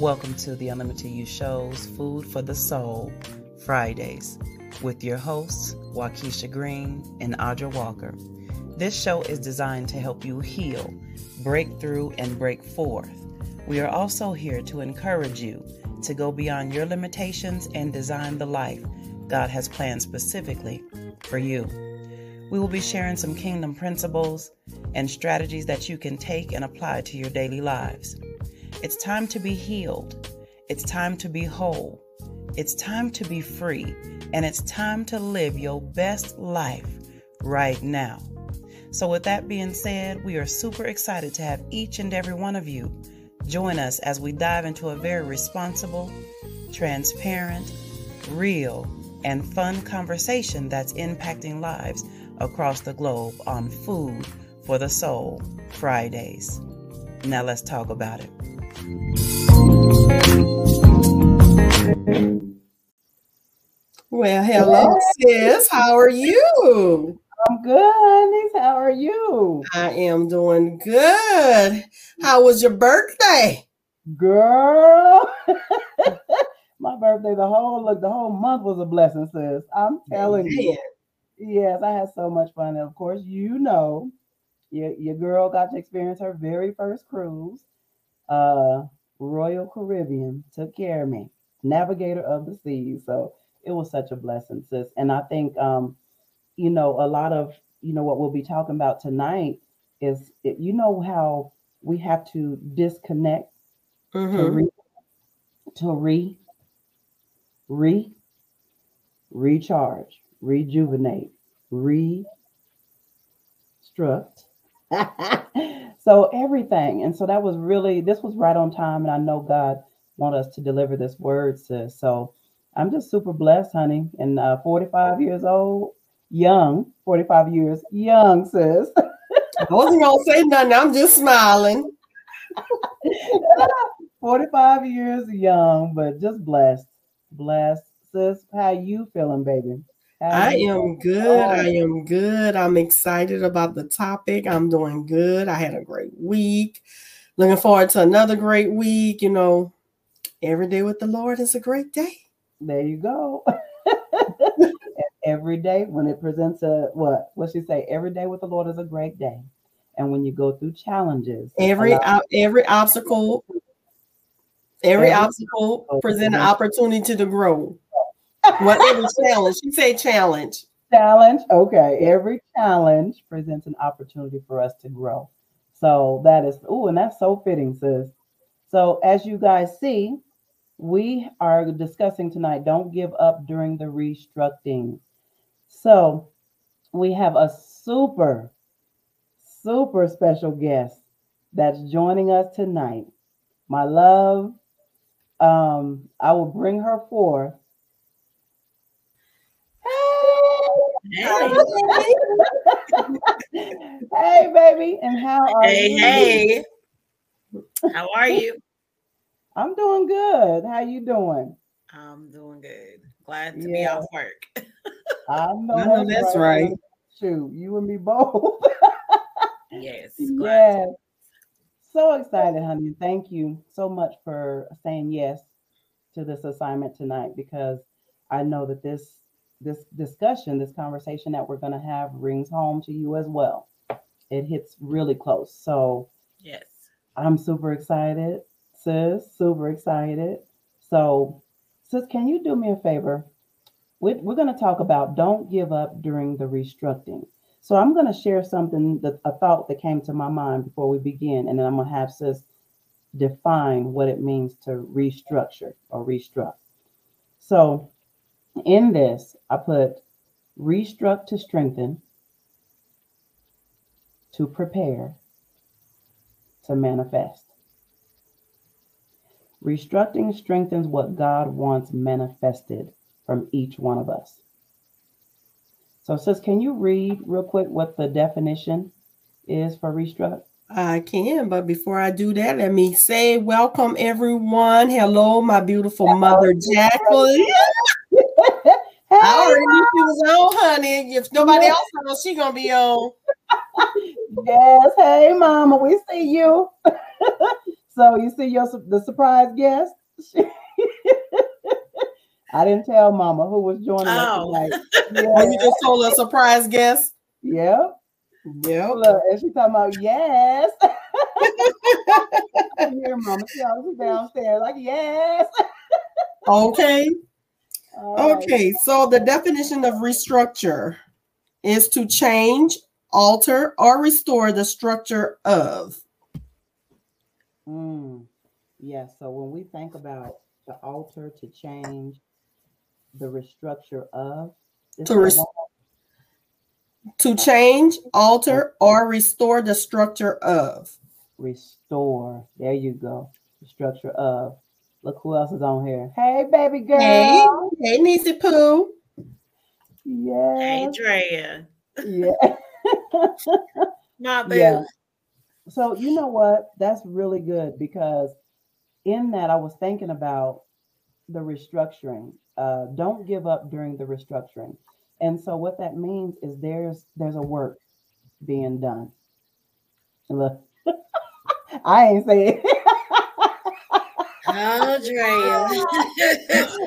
Welcome to the Unlimited You Show's Food for the Soul Fridays with your hosts, Waukesha Green and Audra Walker. This show is designed to help you heal, break through, and break forth. We are also here to encourage you to go beyond your limitations and design the life God has planned specifically for you. We will be sharing some kingdom principles and strategies that you can take and apply to your daily lives. It's time to be healed. It's time to be whole. It's time to be free. And it's time to live your best life right now. So, with that being said, we are super excited to have each and every one of you join us as we dive into a very responsible, transparent, real, and fun conversation that's impacting lives across the globe on Food for the Soul Fridays. Now, let's talk about it. Well, hello, sis. How are you? I'm good, niece. How are you? I am doing good. How was your birthday? Girl. My birthday, the whole look, the whole month was a blessing, sis. I'm telling Man. you. Yes, I had so much fun. And of course, you know, your, your girl got to experience her very first cruise. Uh Royal Caribbean took care of me, navigator of the seas. So it was such a blessing, sis. And I think um, you know, a lot of you know what we'll be talking about tonight is it, you know how we have to disconnect to Mhm. re to re re recharge, rejuvenate, restruct. so everything. And so that was really this was right on time. And I know God wanted us to deliver this word, sis. So I'm just super blessed, honey. And uh, 45 years old, young, 45 years young, sis. I wasn't gonna say nothing. I'm just smiling. 45 years young, but just blessed. Blessed. Sis, how you feeling, baby? How I am good. I am good. I'm excited about the topic. I'm doing good. I had a great week. Looking forward to another great week. You know, every day with the Lord is a great day. There you go. Every day when it presents a what? What she say? Every day with the Lord is a great day. And when you go through challenges, Every allow- every obstacle, every Every obstacle present an opportunity to grow. Whatever challenge, she say challenge. challenge. Okay, every challenge presents an opportunity for us to grow. So that is oh, and that's so fitting, sis. So as you guys see, we are discussing tonight. Don't give up during the restructuring. So we have a super, super special guest that's joining us tonight. My love, um, I will bring her forth. hey, hey baby, and how are Hey, you? hey. How are you? I'm doing good. How you doing? I'm doing good. Glad to be Yeah. off work. I know, I know that's right. Shoot, you and me both. Yes. Glad yes. So excited, honey. Thank you so much for saying yes to this assignment tonight because I know that this this discussion, this conversation that we're going to have rings home to you as well. It hits really close. So Yes. I'm super excited, sis. Super excited. So, sis, can you do me a favor? We're, we're going to talk about don't give up during the restructuring. So, I'm going to share something that a thought that came to my mind before we begin, and then I'm going to have sis define what it means to restructure or restruct. So, in this, I put restruct to strengthen, to prepare, to manifest. Restructuring strengthens what God wants manifested from each one of us. So, sis, can you read real quick what the definition is for restruct? I can, but before I do that, let me say welcome everyone. Hello, my beautiful mother, Jacqueline. Hey, I already knew she was on, honey. If nobody else knows, she gonna be on. yes, hey, mama, we see you. so you see your the surprise guest. I didn't tell mama who was joining Oh. us tonight. Oh, Yeah, you just told a surprise guest. yep. Yep. Look, and she talking about yes. Hear mama. She always downstairs like yes. Okay. Right. Okay. So the definition of restructure is to change, alter, or restore the structure of. Mm, yes. So when we think about to alter, to change, the restructure of, To the res- To change, alter, or restore the structure of. restore. There you go. The structure of. Look who else is on here. Hey, baby girl. Hey, hey, Niecy Pooh. Hey, Yeah. Drea. Yeah. My boo. Yeah. So you know what? That's really good because in that I was thinking about the restructuring. Uh, don't give up during the restructuring. And so what that means is there's there's a work being done. Look, I ain't saying. Oh, Drea.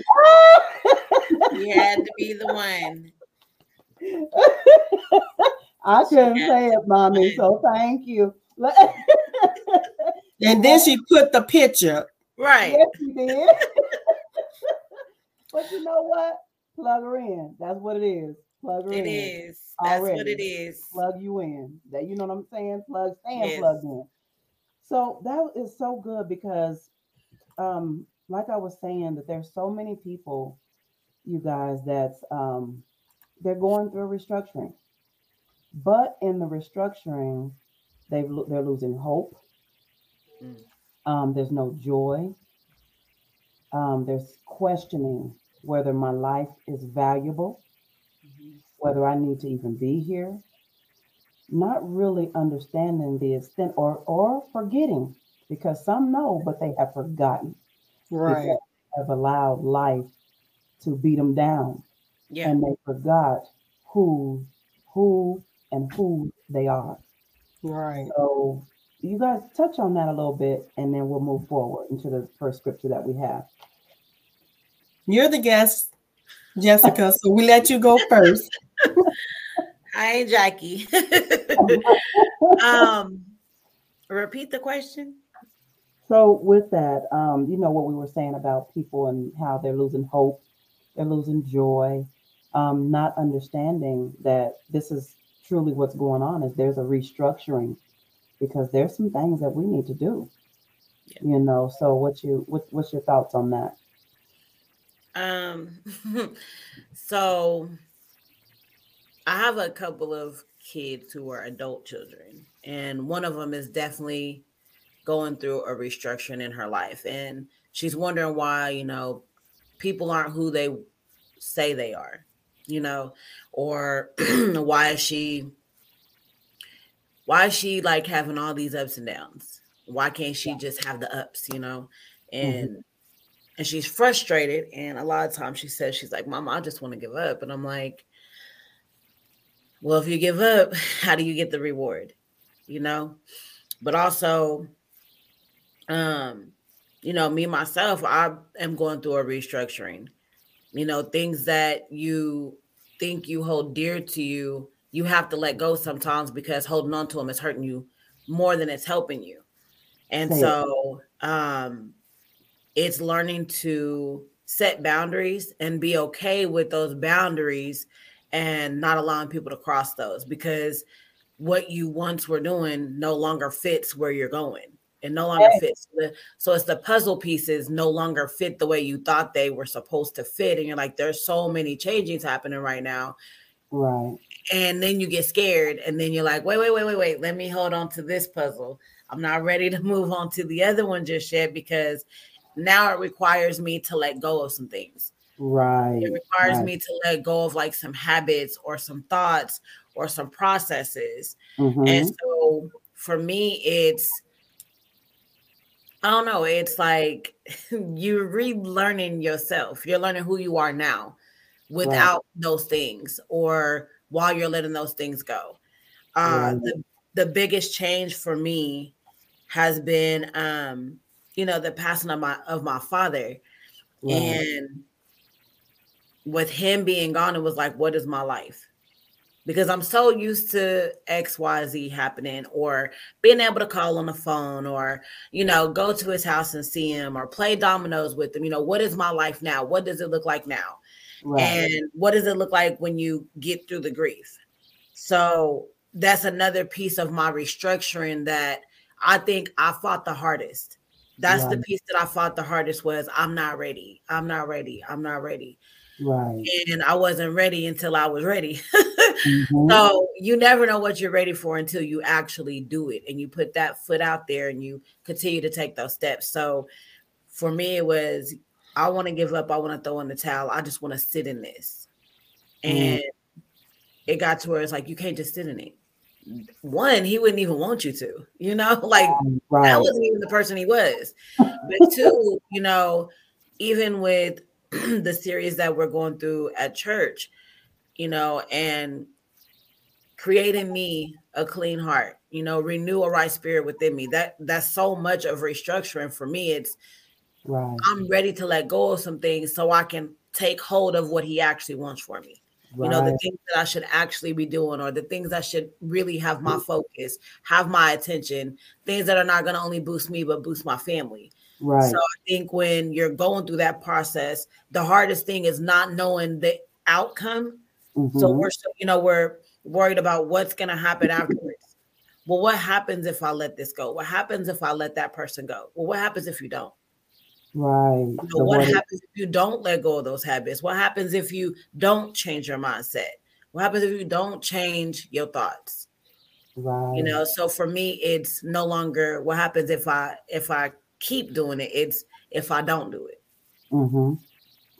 you had to be the one. I couldn't say it, mommy. So thank you. And then she put the picture. Right. Yes, you did. but you know what? Plug her in. That's what it is. Plug her It in. is. That's what it is. Plug you in. That you know what I'm saying? Plug, staying Yes. plugged in. So that is so good because, um, like I was saying, that there's so many people, you guys, that's um, they're going through a restructuring, but in the restructuring, they've they're losing hope. Mm. Um, there's no joy. Um, there's questioning whether my life is valuable, whether I need to even be here. Not really understanding the extent or or forgetting because some know, but they have forgotten. Right. Have allowed life to beat them down, Yeah. and they forgot who, who, and who they are. Right. So you guys touch on that a little bit, and then we'll move forward into the first scripture that we have. You're the guest, Jessica. So we let you go first. Hi, Jackie. um, repeat the question. So with that, um, you know what we were saying about people and how they're losing hope, they're losing joy, um, not understanding that this is truly what's going on. Is there's a restructuring because there's some things that we need to do. Yeah. You know. So what you what, what's your thoughts on that? Um, so I have a couple of kids who are adult children, and one of them is definitely going through a restructuring in her life, and she's wondering why you know people aren't who they say they are, you know, or why is she why is she like having all these ups and downs? Why can't she just have the ups, you know? And and she's frustrated. And a lot of times she says, she's like, Mom, I just want to give up. And I'm like, Well, if you give up, how do you get the reward? You know? But also, um, you know, me myself, I am going through a restructuring. You know, things that you think you hold dear to you, you have to let go sometimes because holding on to them is hurting you more than it's helping you. And so um it's learning to set boundaries and be okay with those boundaries and not allowing people to cross those because what you once were doing no longer fits where you're going. It no longer Yes. fits. So it's the puzzle pieces no longer fit the way you thought they were supposed to fit. And you're like, there's so many changings happening right now. Right. And then you get scared. And then you're like, wait, wait, wait, wait, wait. Let me hold on to this puzzle. I'm not ready to move on to the other one just yet because now it requires me to let go of some things. Right. It requires right. me to let go of like some habits or some thoughts or some processes. Mhm. And so for me, it's I don't know, it's like you're relearning yourself. You're learning who you are now without those things or while you're letting those things go. Uh Right. the, the biggest change for me has been um, you know, the passing of my of my father. Right. And with him being gone, it was like, what is my life? Because I'm so used to XYZ happening or being able to call on the phone or, you know, go to his house and see him or play dominoes with him. You know, what is my life now? What does it look like now? right. And what does it look like when you get through the grief? So that's another piece of my restructuring that I think I fought the hardest. That's the piece that I fought the hardest was I'm not ready. I'm not ready. I'm not ready. right. And I wasn't ready until I was ready. Mhm. so you never know what you're ready for until you actually do it and you put that foot out there and you continue to take those steps. So for me, it was I want to give up. I want to throw in the towel. I just want to sit in this. Mm. And it got to where it's like you can't just sit in it. One, he wouldn't even want you to, you know, like right. that wasn't even the person he was. But two, you know, even with the series that we're going through at church, you know, and creating me a clean heart, you know, renew a right spirit within me. That that's so much of restructuring for me. It's right. I'm ready to let go of some things so I can take hold of what he actually wants for me you know the things that i should actually be doing or the things that should really have my focus have my attention things that are not going to only boost me but boost my family right. so i think when you're going through that process the hardest thing is not knowing the outcome so Mhm. we're so- you know we're worried about what's going to happen afterwards well what happens if i let this go what happens if i let that person go well what happens if you don't right. So what happens if you don't let go of those habits? What happens if you don't change your mindset? What happens if you don't change your thoughts? right. You know, so for me, it's no longer what happens if I if I keep doing it. It's if I don't do it. Mm-hmm.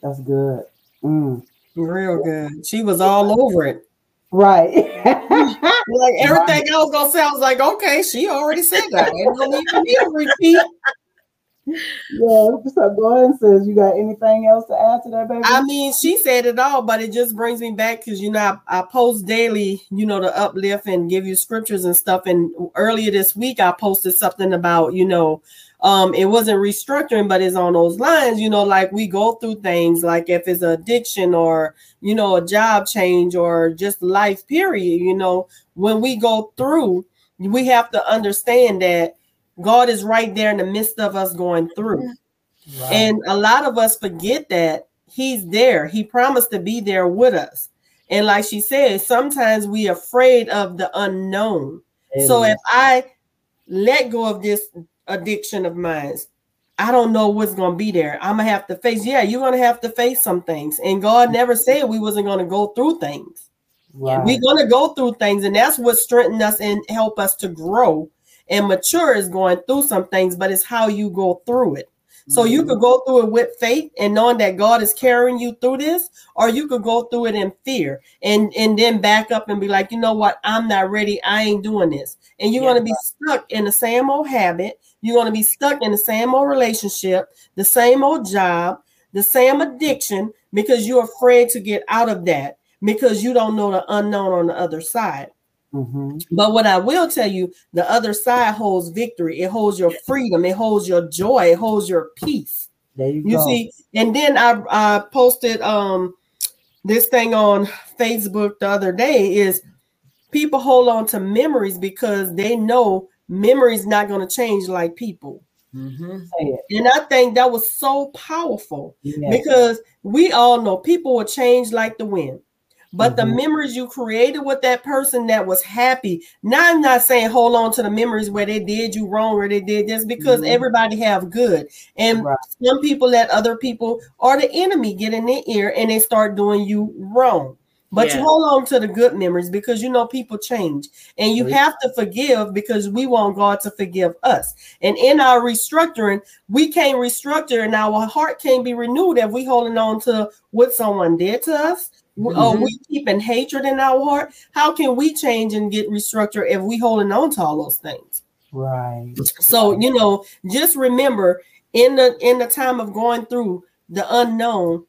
That's good. Mm. Real good. She was all over it. Right. Like everything I was gonna say, I was like, okay, she already said that. No need for me to repeat. yeah. So go ahead and says you got anything else to add to that, baby? I mean, she said it all, but it just brings me back because you know I, I post daily, you know, to uplift and give you scriptures and stuff. And earlier this week, I posted something about, you know, um, it wasn't restructuring, but it's on those lines, you know, like we go through things like if it's addiction or you know, a job change or just life, period, you know, when we go through, we have to understand that God is right there in the midst of us going through. Right. And a lot of us forget that he's there. He promised to be there with us. And like she said, sometimes we are afraid of the unknown. So if I let go of this addiction of mine, I don't know what's to be there. I'm to have to face, yeah, you're to have to face some things. And God never said we wasn't to go through things. right. We're to go through things, and that's what strengthen us and help us to grow and mature is going through some things, but it's how you go through it. So you Mhm. could go through it with faith and knowing that God is carrying you through this, or you could go through it in fear and and then back up and be like, you know what, I'm not ready. I ain't doing this. And you're Yeah. to be stuck in the same old habit. You're going to be stuck in the same old relationship, the same old job, the same addiction because you're afraid to get out of that because you don't know the unknown on the other side. Mhm. But what I will tell you, the other side holds victory. It holds your freedom. It holds your joy. It holds your peace. There you, You go. see, and then I, I posted um this thing on Facebook the other day is people hold on to memories because they know memories not going to change like people. Mhm. And I think that was so powerful Yes. because we all know people will change like the wind. But the Mhm. memories you created with that person that was happy. Now I'm not saying hold on to the memories where they did you wrong or they did this because Mhm. everybody have good. And Right. some people let other people or the enemy get in their ear and they start doing you wrong. But Yeah. you hold on to the good memories because you know people change and you have to forgive because we want God to forgive us. And in our restructuring, we can't restructure and our heart can't be renewed if we holding on to what someone did to us. Or Mhm. we keeping hatred in our heart. How can we change and get restructured if we holding on to all those things? Right. So you know, just remember in the in the time of going through the unknown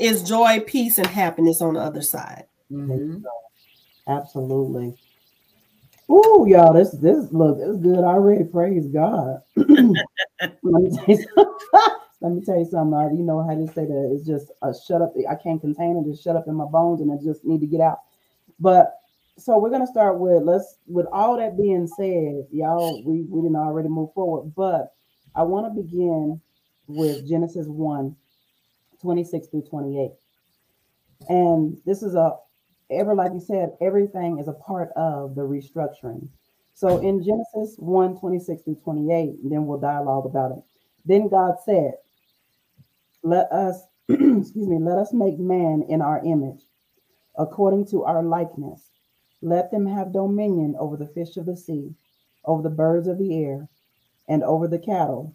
is joy, peace, and happiness on the other side. Mhm. Absolutely. Ooh, y'all, this this look this is good I already. Praise God. let me tell you something. let me tell you something. uh, You know how to say that it's just a shut up. I can't contain it. Just shut up in my bones, and I just need to get out. But so we're gonna start with let's with all that being said, y'all. We we didn't already move forward, but I want to begin with Genesis 1, 26 through 28. And this is a ever like you said, everything is a part of the restructuring. So in Genesis 1 26 through 28, then we'll dialogue about it. Then God said, Let us, excuse me, let us make man in our image, according to our likeness. Let them have dominion over the fish of the sea, over the birds of the air, and over the cattle,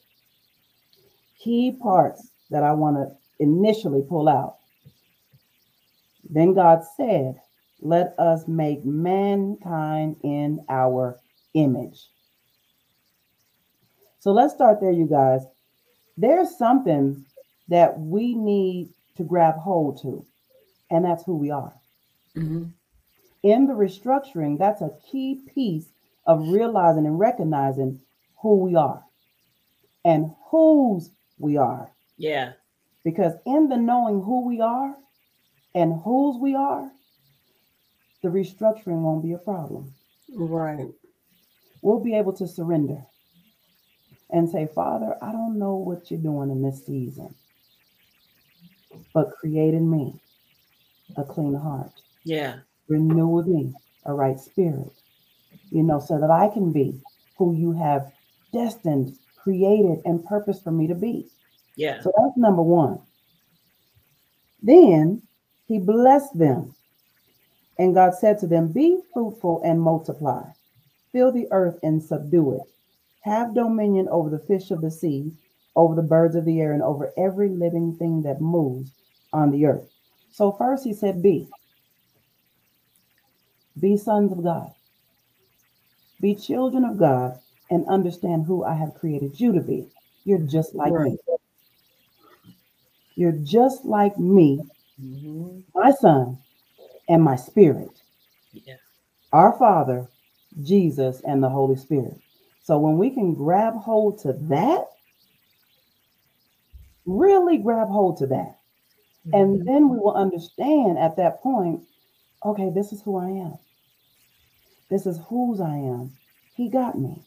Key parts that I want to initially pull out. Then God said, Let us make mankind in our image. So let's start there, you guys. There's something that we need to grab hold to, and that's who we are. Mhm. In the restructuring, that's a key piece of realizing and recognizing who we are and whose we are. Yeah. Because in the knowing who we are and whose we are, the restructuring won't be a problem. Right. We'll be able to surrender and say, Father, I don't know what you're doing in this season, but create in me a clean heart, Yeah. renew with me a right spirit, you know, so that I can be who you have destined, created, and purposed for me to be. Yeah. So that's number one. Then he blessed them. And God said to them, Be fruitful and multiply, fill the earth and subdue it, have dominion over the fish of the sea, over the birds of the air, and over every living thing that moves on the earth. So, first he said, Be. Be sons of God. Be children of God and understand who I have created you to be. You're just like me. You're just like me, Mhm. my son, and my spirit. Yeah. Our Father, Jesus, and the Holy Spirit. So when we can grab hold to that, really grab hold to that, and then we will understand at that point okay, this is who I am. This is whose I am. He got me.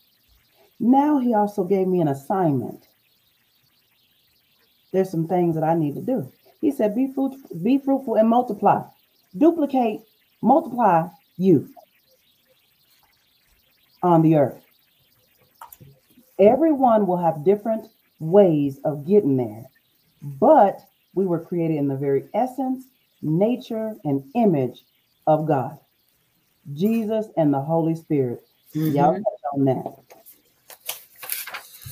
Now he also gave me an assignment. There's some things that I need to do. He said, be, fruit, be fruitful and multiply. Duplicate, multiply you on the earth. Everyone will have different ways of getting there, but we were created in the very essence, nature, and image of God. Jesus and the Holy Spirit. Y'all Mhm. touch on that.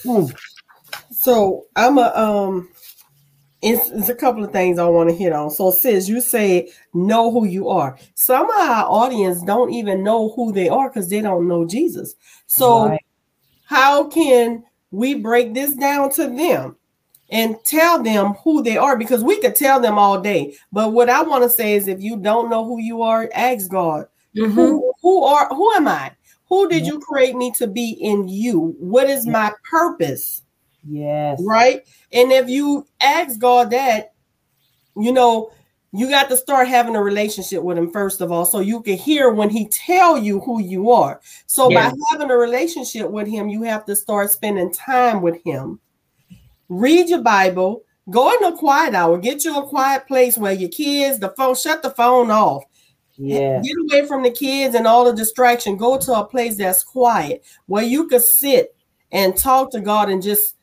Hmm. So I'm a um it's, it's a couple of things I want to hit on. So sis, you say know who you are. Some of our audience don't even know who they are because they don't know Jesus. So Right. how can we break this down to them and tell them who they are? Because we could tell them all day. But what I want to say is if you don't know who you are, ask God. Mhm. Who who are who am I? Who did you create me to be in you? What is my purpose? Yes. right? And if you ask God that, you know, you got to start having a relationship with him first of all so you can hear when he tell you who you are so yeah. by having a relationship with him you have to start spending time with him read your bible go in a quiet hour get you a quiet place where your kids the phone shut the phone off yeah get away from the kids and all the distraction go to a place that's quiet where you could sit and talk to god and just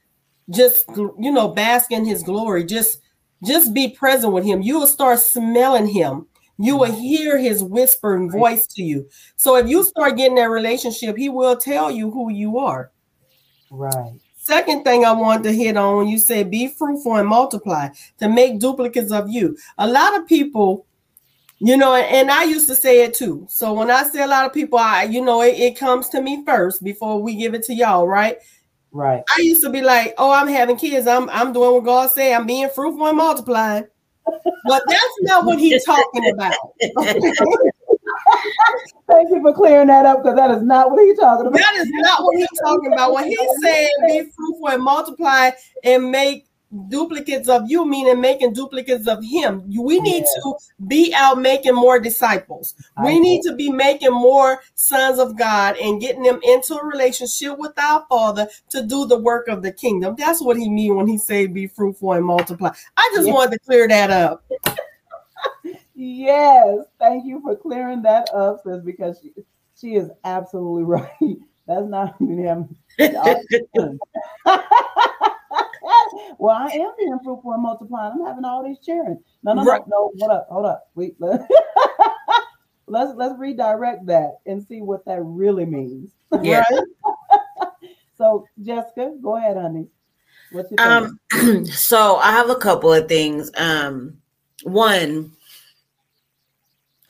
just you know bask in his glory just just be present with him. You will start smelling him. You will mm-hmm. hear his whispering voice to you. So if you start getting that relationship, he will tell you who you are. Right. Second thing I want to hit on, you said be fruitful and multiply to make duplicates of you. A lot of people, you know, and I used to say it too. So when I see a lot of people, I, you know, it, it comes to me first before we give it to y'all, right? Right. I used to be like, oh, I'm having kids. I'm I'm doing what God say. I'm being fruitful and multiplying. But that's not what he's talking about. Thank you for clearing that up because that is not what he's talking about. That is not what he's talking about. When he said be fruitful and multiply and make duplicates of you, meaning making duplicates of him. We need yeah. to be out making more disciples. I we need to be making more sons of God and getting them into a relationship with our Father to do the work of the kingdom. That's what he mean when he say be fruitful and multiply. I just yeah. wanted to clear that up. yes, thank you for clearing that up, sis, because she, she is absolutely right. That's not him. well, I am being fruitful and multiplying. I'm having all these children. No, no, right. no, no. Hold up, hold up. Wait. let's let's redirect that and see what that really means. Yeah. so, Jessica, go ahead, honey. What's your um? so I have a couple of things. Um, one.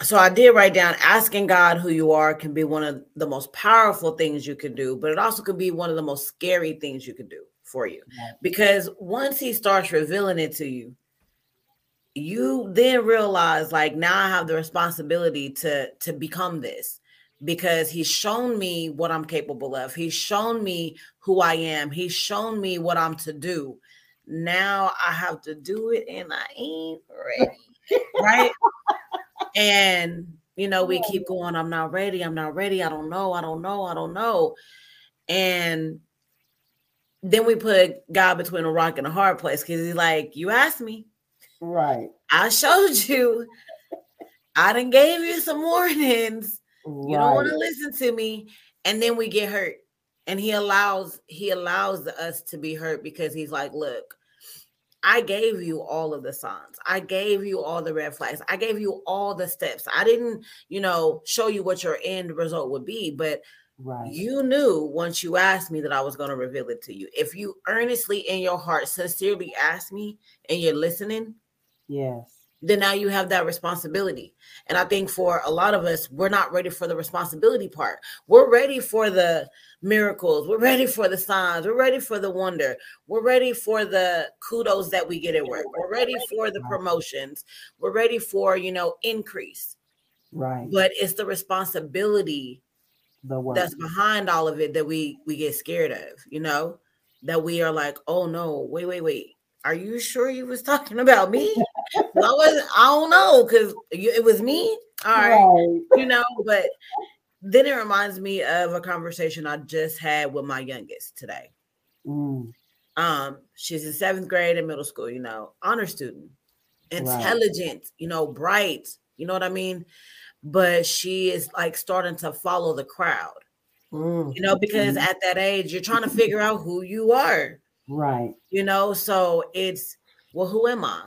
So I did write down asking God who you are can be one of the most powerful things you can do, but it also can be one of the most scary things you can do for you. Because once he starts revealing it to you, you then realize like now I have the responsibility to to become this because he's shown me what I'm capable of. He's shown me who I am. He's shown me what I'm to do. Now I have to do it and I ain't ready. right? and you know, we keep going, I'm not ready, I'm not ready, I don't know, I don't know, I don't know. And then we put God between a rock and a hard place because he's like, You asked me. Right. I showed you. I done gave you some warnings. Right. You don't want to listen to me. And then we get hurt. And he allows he allows us to be hurt because he's like, look, I gave you all of the signs. I gave you all the red flags. I gave you all the steps. I didn't, you know, show you what your end result would be, but Right. You knew once you asked me that I was going to reveal it to you. If you earnestly in your heart sincerely ask me and you're listening, yes. Then now you have that responsibility. And I think for a lot of us, we're not ready for the responsibility part. We're ready for the miracles. We're ready for the signs. We're ready for the wonder. We're ready for the kudos that we get at work. We're ready for the promotions. We're ready for, you know, increase. Right. But it's the responsibility the that's behind all of it that we we get scared of you know? That we are like oh no wait wait wait. Are you sure you was talking about me? I wasn't I don't know because it was me? All right. right. You know but then it reminds me of a conversation I just had with my youngest today. Mm. um she's in seventh grade in middle school you know honor student intelligent right. you know bright you know what I mean but she is like starting to follow the crowd. Mm. You know, because mm. at that age, you're trying to figure out who you are. Right. You know, so it's well, who am I?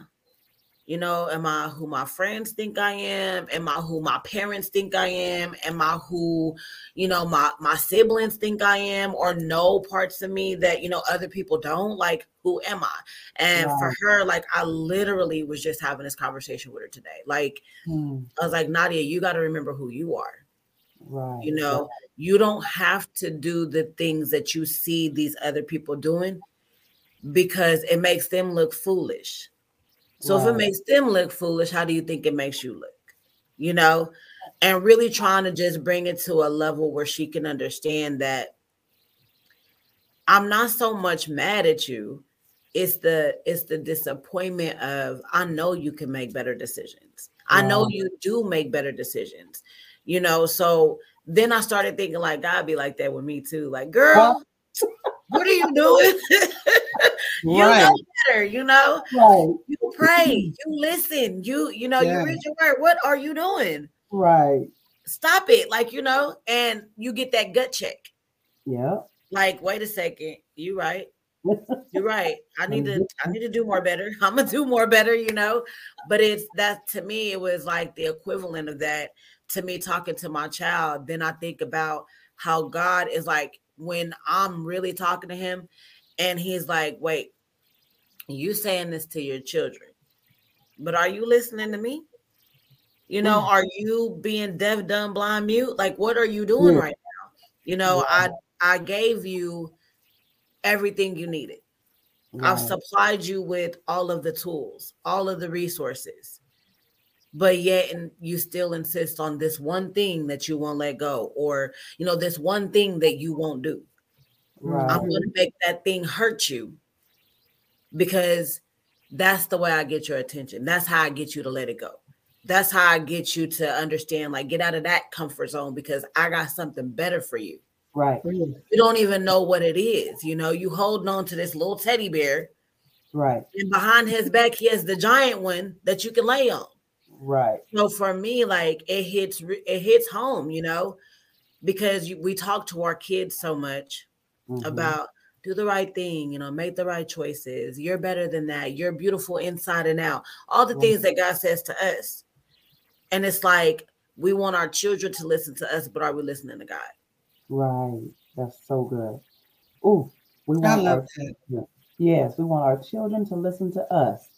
You know, am I who my friends think I am? Am I who my parents think I am? Am I who, you know, my my siblings think I am or know parts of me that, you know, other people don't? Like, who am I? And yeah. for her, like I literally was just having this conversation with her today. Like hmm. I was like, Nadia, you got to remember who you are. Right. You know, right. you don't have to do the things that you see these other people doing because it makes them look foolish so if it makes them look foolish, how do you think it makes you look? You know, and really trying to just bring it to a level where she can understand that I'm not so much mad at you it's the it's the disappointment of I know you can make better decisions. I know you do make better decisions. You know, so then I started thinking like God be like that with me too. Like, girl, what are you doing? you right. know better, you know. Right. You pray, you listen, you you know, yeah. you read your word. What are you doing? Right. Stop it, like you know, and you get that gut check. Yeah. Like, wait a second, you right. You're right. I need to I mm-hmm. need to do more better. I'm gonna do more better, you know. But it's that to me, it was like the equivalent of that to me talking to my child. Then I think about how God is like when I'm really talking to him, and he's like, wait, you saying this to your children, but are you listening to me? You know, mm. are you being deaf, dumb, blind, mute? Like, what are you doing mm. right now? You know, yeah. I I gave you everything you needed. I've supplied you with all of the tools, all of the resources. But yet and you still insist on this one thing that you won't let go or you know this one thing that you won't do. Right. I'm going to make that thing hurt you because that's the way I get your attention. That's how I get you to let it go. That's how I get you to understand like get out of that comfort zone because I got something better for you. Right. You don't even know what it is. You know, you holding on to this little teddy bear. Right. And behind his back, he has the giant one that you can lay on. Right. So for me, like it hits, it hits home, you know, because we talk to our kids so much mm-hmm. about do the right thing, you know, make the right choices. You're better than that. You're beautiful inside and out. All the mm-hmm. things that God says to us. And it's like we want our children to listen to us, but are we listening to God? Right. That's so good. Oh, we want our children, yes, we want our children to listen to us,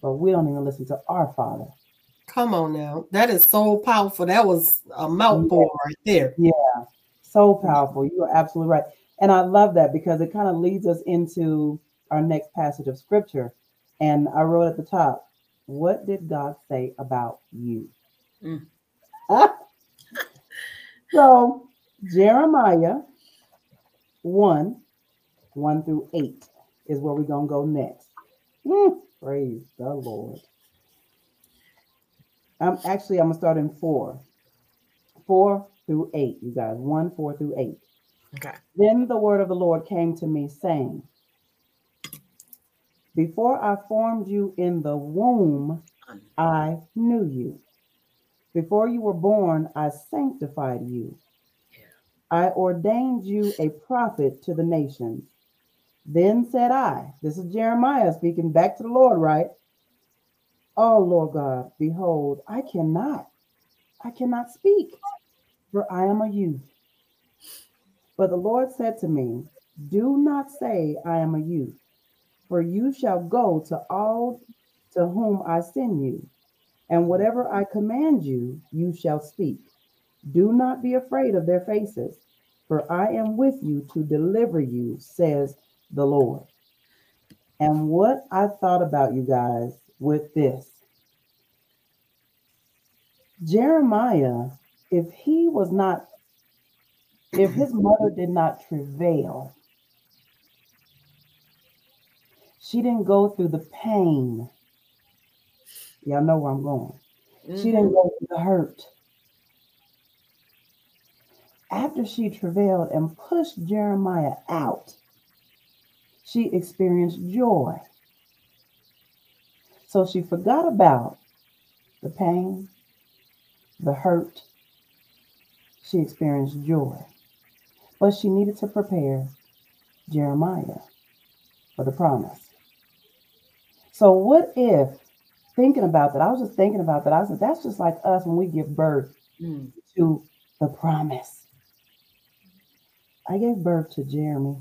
but we don't even listen to our father. Come on now. That is so powerful. That was a mouthful yeah. right there. Yeah. So powerful. You are absolutely right. And I love that because it kind of leads us into our next passage of scripture. And I wrote at the top, what did God say about you? Mm. so Jeremiah 1 1 through 8 is where we're going to go next. Mm, praise the Lord. I'm actually, I'm going to start in 4. 4 through 8, you guys. 1, 4 through 8. Okay. Then the word of the Lord came to me, saying, Before I formed you in the womb, I knew you. Before you were born, I sanctified you. I ordained you a prophet to the nations. Then said I, this is Jeremiah speaking back to the Lord, right? Oh, Lord God, behold, I cannot, I cannot speak, for I am a youth. But the Lord said to me, Do not say, I am a youth, for you shall go to all to whom I send you, and whatever I command you, you shall speak. Do not be afraid of their faces, for I am with you to deliver you, says the Lord. And what I thought about you guys with this Jeremiah, if he was not, if his mother did not travail, she didn't go through the pain. Y'all know where I'm going. Mm-hmm. She didn't mm-hmm. go through the hurt after she travailed and pushed Jeremiah out, she experienced joy. So she forgot about the pain, the hurt. She experienced joy. But she needed to prepare Jeremiah for the promise. So, what if, thinking about that, I was just thinking about that. I said, that's just like us when we give birth mm. to the promise. I gave birth to Jeremy,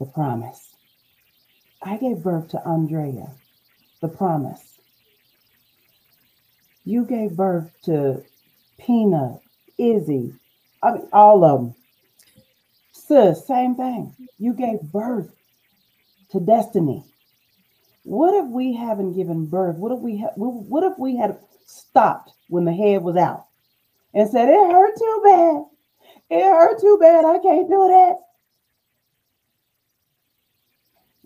the promise. I gave birth to Andrea, the promise. You gave birth to Peanut, Izzy, I mean, all of them. Sis, same thing. You gave birth to destiny. What if we haven't given birth? What if we ha- what if we had stopped when the head was out and said it hurt too bad? It hurt too bad. I can't do that.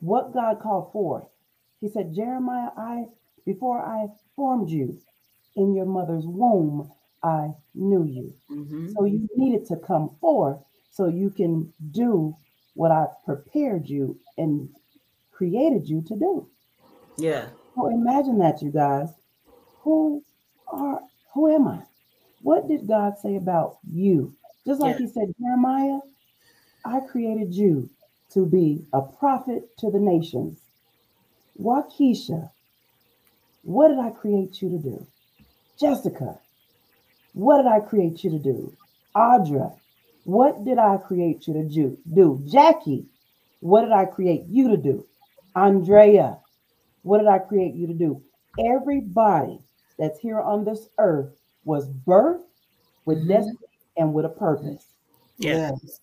what God called forth. He said, Jeremiah, I before I formed you in your mother's womb, I knew you. Mm-hmm. So you needed to come forth so you can do what I've prepared you and created you to do. Yeah. So imagine that, you guys. Who are who am I? What did God say about you? Just like Yeah. he said, Jeremiah, I created you to be a prophet to the nations. Waukesha, what did I create you to do? Jessica, what did I create you to do? Audra, what did I create you to do? do? Jackie, what did I create you to do? Andrea, what did I create you to do? Everybody that's here on this earth was birthed with Mhm. destiny and with a purpose. Yeah. Yes.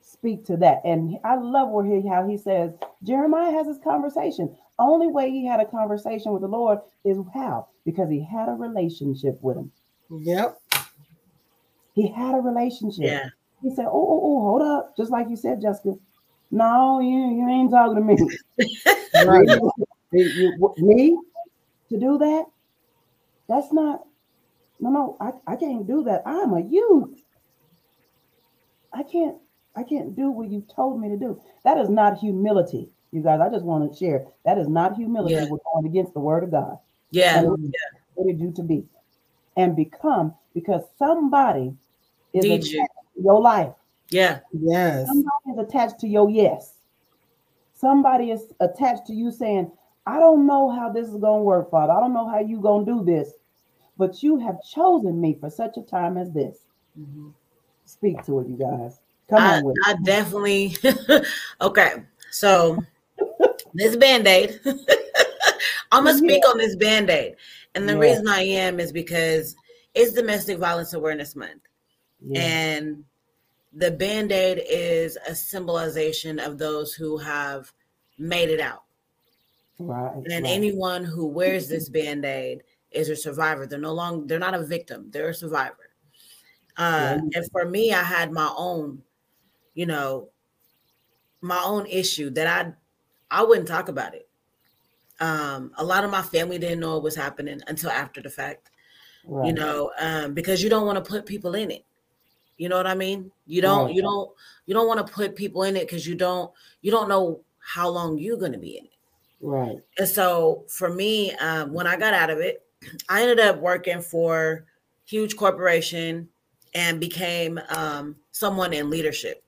Speak to that. And I love where he how he says Jeremiah has this conversation. Only way he had a conversation with the Lord is how? Because he had a relationship with him. Yep. He had a relationship. Yeah. He said, Oh, oh, oh, hold up. Just like you said, Jessica. No, you, you ain't talking to me. Right. You- you- me to do that? That's not, no, no, I, I can't do that. I'm a youth. I can't, I can't do what you told me to do. That is not humility, you guys. I just want to share. That is not humility. Yeah. We're going against the word of God. Yeah. He created you to be and become because somebody is Need attached to your life. Yeah. Yes. Somebody is attached to your yes. Somebody is attached to you saying, I don't know how this is going to work, Father. I don't know how you're going to do this, but you have chosen me for such a time as this. Mhm. Speak to it, you guys. Come I, on with I it. definitely okay. So this band-aid. I'm gonna speak on this band-aid. And the Yeah. reason I am is because it's domestic violence awareness month. Yeah. And the band-aid is a symbolization of those who have made it out. right. And right. anyone who wears this band-aid is a survivor. They're no longer they're not a victim, they're a survivor. Uh, Yeah. and for me, I had my own, you know, my own issue that I I wouldn't talk about it. Um, a lot of my family didn't know it was happening until after the fact, right. you know, um, because you don't want to put people in it. You know what I mean? You don't you don't you don't want to put people in it because you don't you don't know how long you're gonna be in it. right. And so for me, um, when I got out of it, I ended up working for huge corporation and became um, someone in leadership.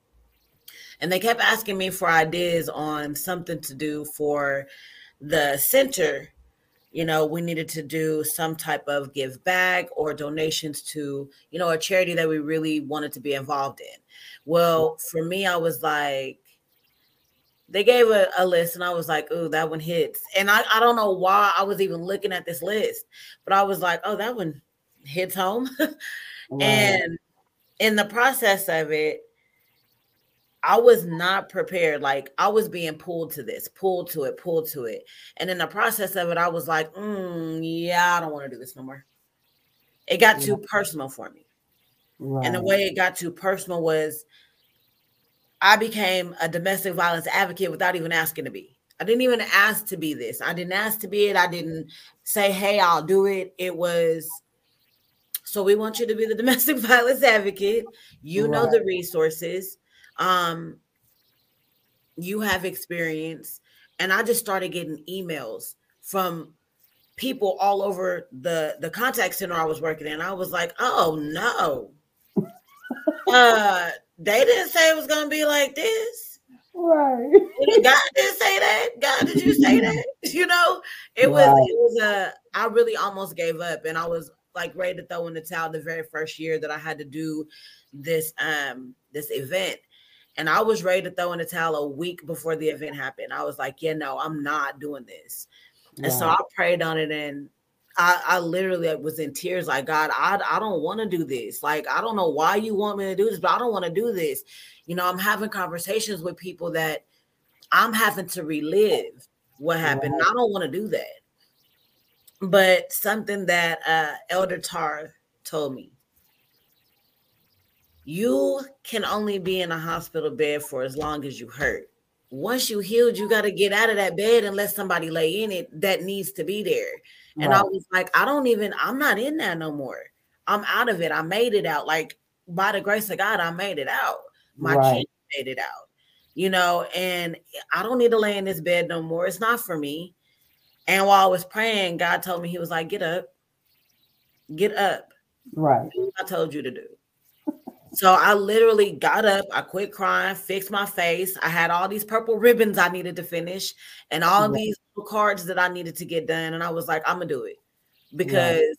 And they kept asking me for ideas on something to do for the center. You know, we needed to do some type of give back or donations to, you know, a charity that we really wanted to be involved in. Mm-hmm. Well, for me, I was like, they gave a, a list and I was like, oh, that one hits. And I, I don't know why I was even looking at this list, but I was like, oh, that one hits home. right. and in the process of it, I was not prepared. Like I was being pulled to this, pulled to it, pulled to it. And in the process of it, I was like, mm, yeah, I don't want to do this no more. It got too personal for me. right. And the way it got too personal was I became a domestic violence advocate without even asking to be. I didn't even ask to be this. I didn't ask to be it. I didn't say, hey, I'll do it. It was, so we want you to be the domestic violence advocate. You know the resources. Um, you have experience. And I just started getting emails from people all over the the contact center I was working in. I was like, oh no. uh they didn't say it was gonna be like this. right. God didn't say that. God, did you say that? You know, it was Right. it was a I really almost gave up and I was like ready to throw in the towel the very first year that I had to do this um this event. And I was ready to throw in the towel a week before the event happened. I was like, yeah, no, I'm not doing this. And so I prayed on it and I, I literally was in tears like, God, I, I don't want to do this. Like, I don't know why you want me to do this, but I don't want to do this. You know, I'm having conversations with people that I'm having to relive what happened. I don't want to do that. But something that uh, Elder Tar told me you can only be in a hospital bed for as long as you hurt. once you healed, you got to get out of that bed and let somebody lay in it that needs to be there. And right. I was like, I don't even, I'm not in that no more. I'm out of it. I made it out. Like by the grace of God, I made it out. My right. kid made it out. You know, and I don't need to lay in this bed no more. It's not for me. And while I was praying, God told me, He was like, get up, get up. Right. I told you to do. So I literally got up, I quit crying, fixed my face. I had all these purple ribbons I needed to finish and all right. these cards that I needed to get done. And I was like, I'm gonna do it because right.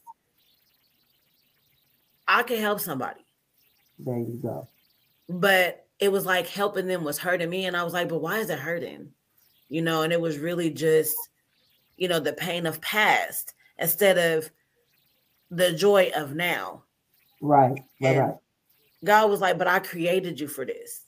I can help somebody. There you go. But it was like helping them was hurting me. And I was like, but why is it hurting? You know, and it was really just, you know, the pain of past instead of the joy of now. Right. Right. right God was like, but I created you for this.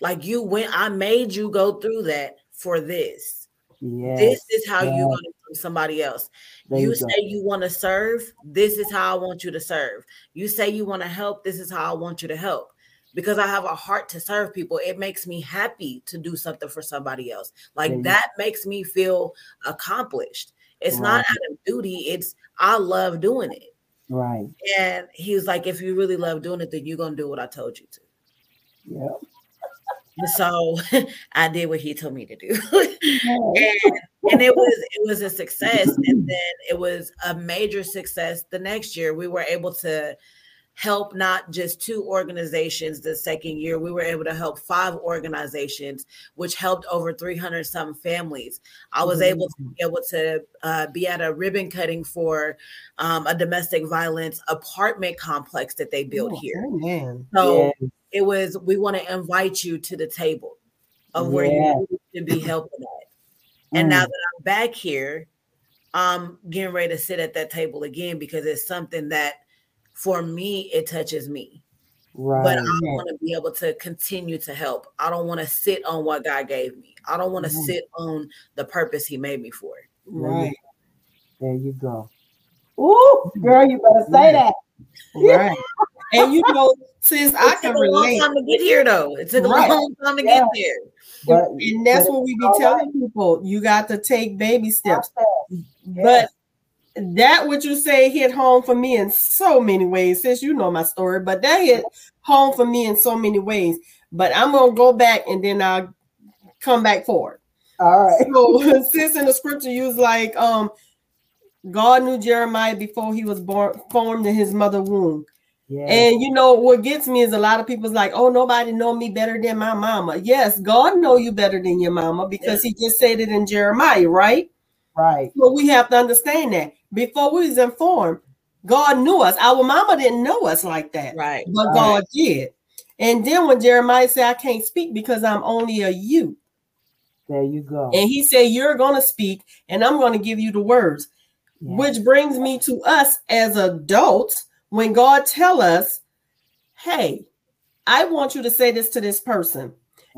Like you went, I made you go through that for this. Yes. This is how yes. you're going to serve somebody else. There you, you say you want to serve. This is how I want you to serve. You say you want to help. This is how I want you to help. Because I have a heart to serve people. It makes me happy to do something for somebody else. Like that makes me feel accomplished. It's right. not out of duty. It's I love doing it. Right. And he was like, if you really love doing it, then you're gonna do what I told you to. Yeah. So I did what he told me to do. and, and it was it was a success. And then it was a major success the next year. We were able to help not just two organizations the second year we were able to help five organizations which helped over 300 some families i was mm-hmm. able to be able to uh, be at a ribbon cutting for um, a domestic violence apartment complex that they built oh, here man. so yeah. it was we want to invite you to the table of where yeah. you to be helping at and mm. now that i'm back here i'm getting ready to sit at that table again because it's something that for me, it touches me. Right. But I want to be able to continue to help. I don't want to sit on what God gave me. I don't want to mm-hmm. sit on the purpose He made me for. Right. There you go. Ooh, girl, you better say that. Right. and you know, since it I can relate. time to get here, though. It took right. a long time to yeah. get there. But, and that's what we be telling people. You got to take baby steps. Yes. But that what you say hit home for me in so many ways since you know my story but that hit home for me in so many ways. But i'm gonna go back and then i'll come back forward. All right. So since in the scripture you was like um god knew jeremiah before he was born formed in his mother womb. Yes. and you know what gets me is a lot of people's like oh nobody know me better than my mama. Yes god know you better than your mama because he just said it in jeremiah right Right. So we have to understand that before we was informed, God knew us. Our mama didn't know us like that. Right. But right. God did. And then when Jeremiah said, I can't speak because I'm only a youth. There you go. And he said, You're going to speak, and I'm going to give you the words. Yeah. Which brings me to us as adults when God tell us, Hey, I want you to say this to this person.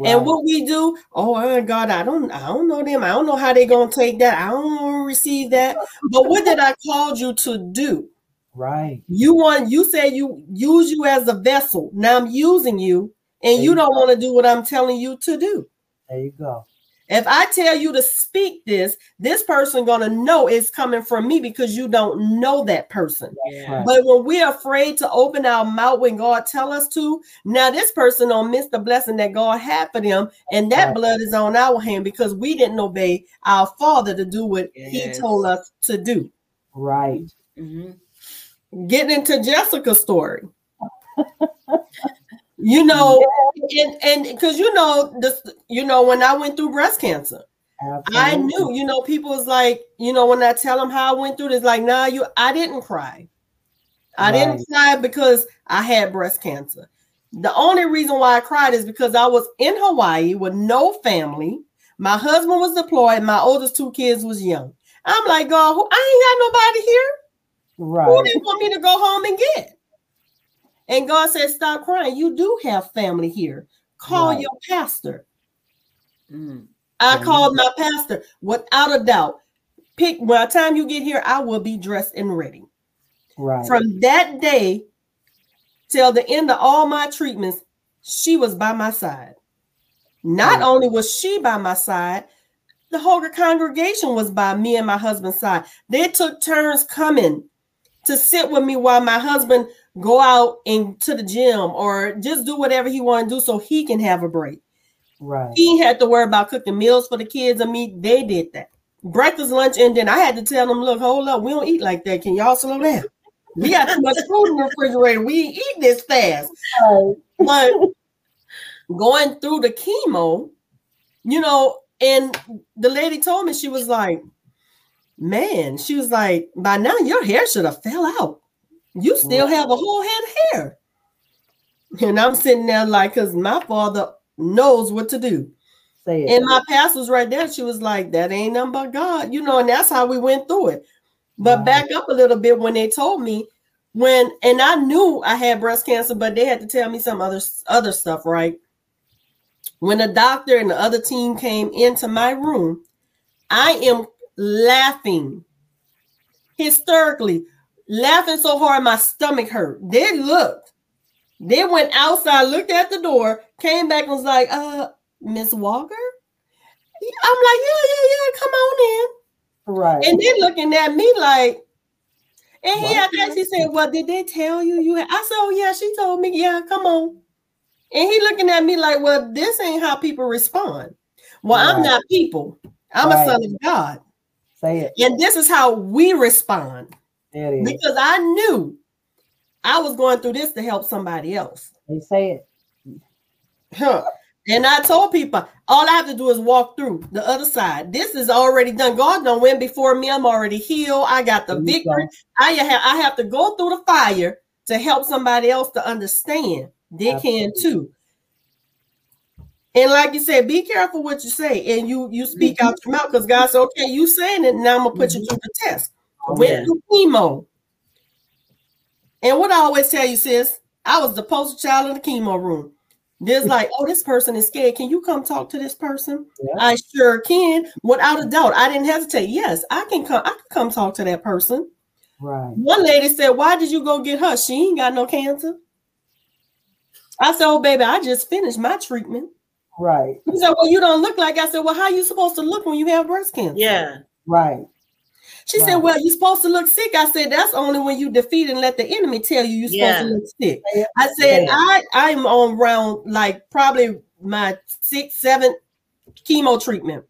And what we do, oh God, I don't, I don't know them. I don't know how they're gonna take that. I don't receive that. But what did I call you to do? Right. You want you say you use you as a vessel. Now I'm using you, and there you don't want to do what I'm telling you to do. There you go. If I tell you to speak this, this person gonna know it's coming from me because you don't know that person. Yeah. But when we're afraid to open our mouth when God tell us to, now this person don't miss the blessing that God had for them, and that right. blood is on our hand because we didn't obey our Father to do what yes. He told us to do. Right. Mm-hmm. Getting into Jessica's story. You know, and and because you know this, you know, when I went through breast cancer, Absolutely. I knew, you know, people was like, you know, when I tell them how I went through this, like, nah, you, I didn't cry. I right. didn't cry because I had breast cancer. The only reason why I cried is because I was in Hawaii with no family. My husband was deployed. My oldest two kids was young. I'm like, God, I ain't got nobody here. Right. Who they want me to go home and get? And God said, Stop crying. You do have family here. Call right. your pastor. Mm. I called my pastor without a doubt. Pick by the time you get here, I will be dressed and ready. Right. From that day till the end of all my treatments, she was by my side. Not only was she by my side, the whole congregation was by me and my husband's side. They took turns coming to sit with me while my husband go out into the gym or just do whatever he want to do so he can have a break. Right. He had to worry about cooking meals for the kids and me. They did that. Breakfast, lunch, and then I had to tell them, look, hold up, we don't eat like that. Can y'all slow down? We got too much food in the refrigerator. We eat this fast. But going through the chemo, you know, and the lady told me she was like, man, she was like, by now your hair should have fell out. You still have a whole head of hair. And I'm sitting there like, because my father knows what to do. Say it. And my pastor was right there. She was like, that ain't nothing but God, you know, and that's how we went through it. But back up a little bit when they told me when and I knew I had breast cancer, but they had to tell me some other other stuff, right? When the doctor and the other team came into my room, I am laughing hysterically, laughing so hard my stomach hurt. They looked, they went outside, looked at the door, came back and was like, uh, Miss Walker? I'm like, yeah, yeah, yeah, come on in. right. And they looking at me like, and he What? actually said, Well, did they tell you you had? I said, Oh, yeah, she told me, yeah, come on. And he looking at me like, Well, this ain't how people respond. Well, I'm not people, I'm Right. a son of God. Say it. And this is how we respond There it is. Because I knew I was going through this to help somebody else. They say it. Huh. And I told people, all I have to do is walk through the other side. This is already done. God done went before me. I'm already healed. I got the victory. go. I have I have to go through the fire to help somebody else to understand. They can too. And like you said, be careful what you say, and you you speak Mm-hmm. out your mouth because God said, "Okay, you saying it, now I'm gonna put you through the test." I Oh, went yeah. through chemo, and what I always tell you, sis, I was the poster child in the chemo room. There's like, oh, this person is scared. Can you come talk to this person? Yeah. I sure can, without a doubt. I didn't hesitate. Yes, I can come. I can come talk to that person. Right. One lady said, "Why did you go get her? She ain't got no cancer." I said, "Oh, baby, I just finished my treatment." Right. He said, "Well, you don't look like." I said, "Well, how you supposed to look when you have breast cancer?" Yeah. Right. She said, "Well, you're supposed to look sick." I said, "That's only when you defeat and let the enemy tell you you're supposed to look sick." Yeah. I said, Yeah. "I I'm on round like probably my sixth, seventh chemo treatment."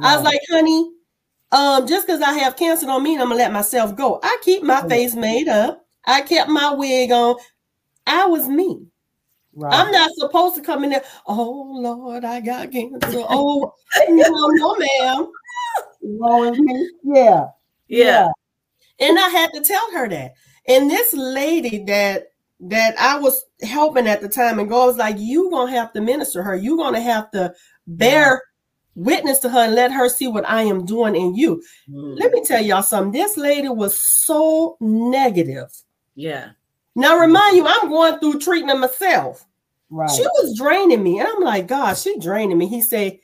I was like, "Honey, um, just because I have cancer don't mean I'm gonna let myself go. I keep my face made up. I kept my wig on. I was me. right. I'm not supposed to come in there. Oh Lord, I got cancer. Oh no, no, ma'am." Me. Yeah. Yeah. And I had to tell her that. And this lady that that I was helping at the time, and God was like, "You gonna have to minister her. You gonna have to bear witness to her and let her see what I am doing in you." Mm. Let me tell y'all something. This lady was so negative. Yeah. Now, remind you, I'm going through treatment myself. Right. She was draining me, and I'm like, God, she draining me. He said,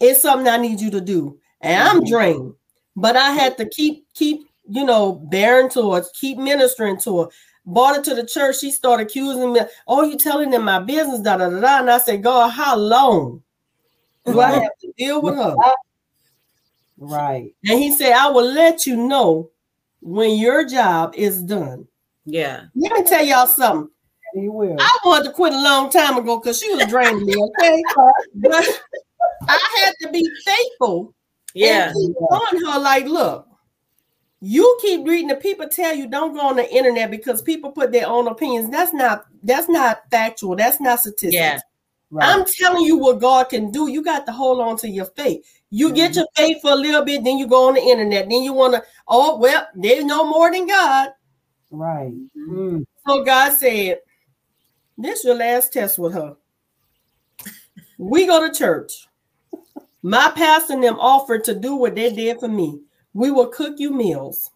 "It's something I need you to do," and I'm Mhm. drained, but I had to keep keep you know bearing to her, keep ministering to her. Brought her to the church. She started accusing me. Oh, you telling them my business, da da da da. And I said, God, how long do I Right. have to deal with her? Right. And he said, I will let you know when your job is done. Yeah. Let me tell y'all something. He will. I wanted to quit a long time ago because she was draining me, okay? but I had to be faithful Yeah. and keep on her like, look, you keep reading the people tell you don't go on the internet because people put their own opinions. That's not that's not factual. That's not statistics. Yeah. Right. I'm telling you what God can do. You got to hold on to your faith. You get your faith for a little bit, then you go on the internet. Then you want to, oh well, there's no more than God. right. Mm. So God said, This your last test with her. We go to church. My pastor and them offered to do what they did for me. We will cook you meals.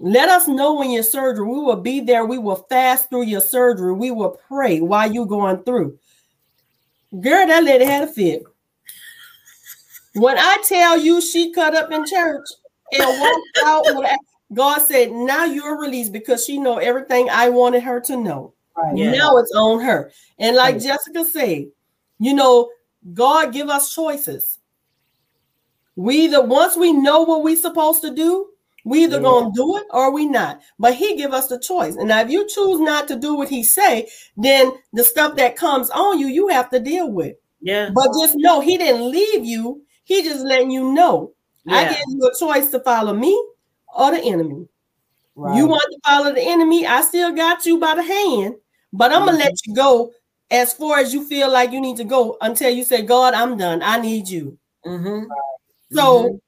Let us know when your surgery. We will be there. We will fast through your surgery. We will pray while you're going through. Girl, that lady had a fit. When I tell you she cut up in church and walked out, God said, "Now you're released because she know everything I wanted her to know." Right. Yeah. Now it's on her. And like Right. Jessica said, you know, God give us choices. We either once we know what we're supposed to do, we either yeah. gonna do it or we not. But he give us the choice. And now if you choose not to do what he say, then the stuff that comes on you, you have to deal with. Yeah. But just know he didn't leave you. He just letting you know. Yeah. I gave you a choice to follow me or the enemy. Right. You want to follow the enemy? I still got you by the hand, but I'm gonna mm-hmm. let you go as far as you feel like you need to go until you say, God, I'm done. I need you. Mm-hmm. So,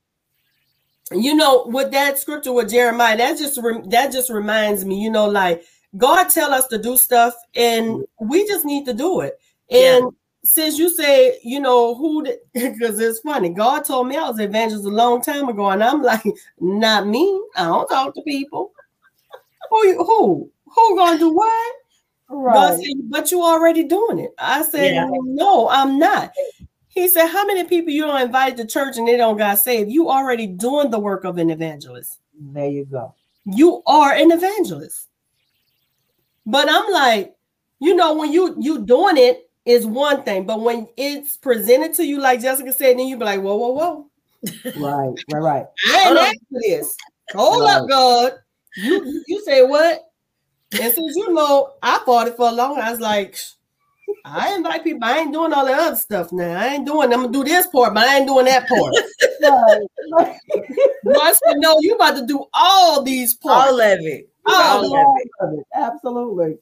mm-hmm. you know, with that scripture with Jeremiah, that just that just reminds me, you know, like God tell us to do stuff, and we just need to do it. And yeah. since you say, you know, who, because it's funny, God told me I was evangelist a long time ago, and I'm like, not me. I don't talk to people. who, who, who gonna do what? Right. God said, but you already doing it. I said, yeah. no, I'm not. He said, How many people you don't invite to church and they don't got saved? You already doing the work of an evangelist. There you go. You are an evangelist. But I'm like, you know, when you you doing it is one thing, but when it's presented to you, like Jessica said, then you be like, whoa, whoa, whoa. right, right, right. I ain't asked for this. Hold right. up, God. You you say what? And since you know I fought it for a long, I was like, I invite people. I ain't doing all the other stuff now. I ain't doing. I'm gonna do this part, but I ain't doing that part. I said, no, you about to do all these parts. All of it. All, all of it. Absolutely.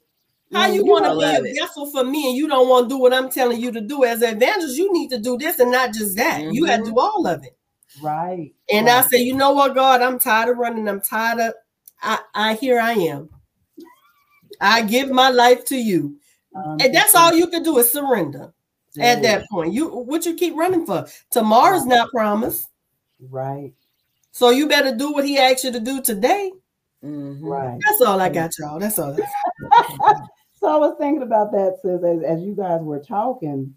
How you want to be a vessel for me and you don't want to do what I'm telling you to do as an evangelist? You need to do this and not just that. Mm-hmm. You got to do all of it. Right. And right. I say, you know what, God, I'm tired of running. I'm tired of. I, I here I am. I give my life to you. Um, and that's all you can do is surrender yeah. at that point. You what you keep running for? Tomorrow's not promised. Right. So you better do what he asked you to do today. Mm-hmm. Right. That's all I got, y'all. That's all. so I was thinking about that, sis, as, as you guys were talking.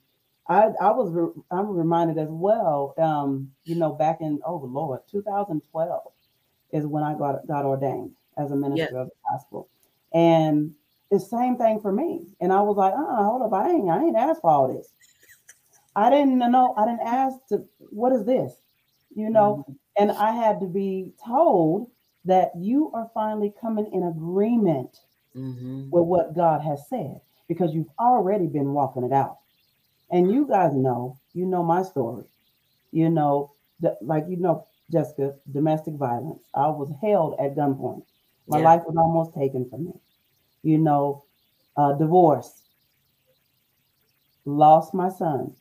I, I was re- I'm reminded as well. Um, you know, back in oh the Lord, 2012 is when I got got ordained as a minister of the gospel, and the same thing for me. And I was like, uh, hold up, I ain't, I ain't asked for all this. I didn't know, I didn't ask to, what is this? You know, mm-hmm. and I had to be told that you are finally coming in agreement mm-hmm. with what God has said because you've already been walking it out. And you guys know, you know my story. You know, the, like you know, Jessica, domestic violence. I was held at gunpoint. My yeah. life was almost taken from me you know, uh, divorce, lost my son.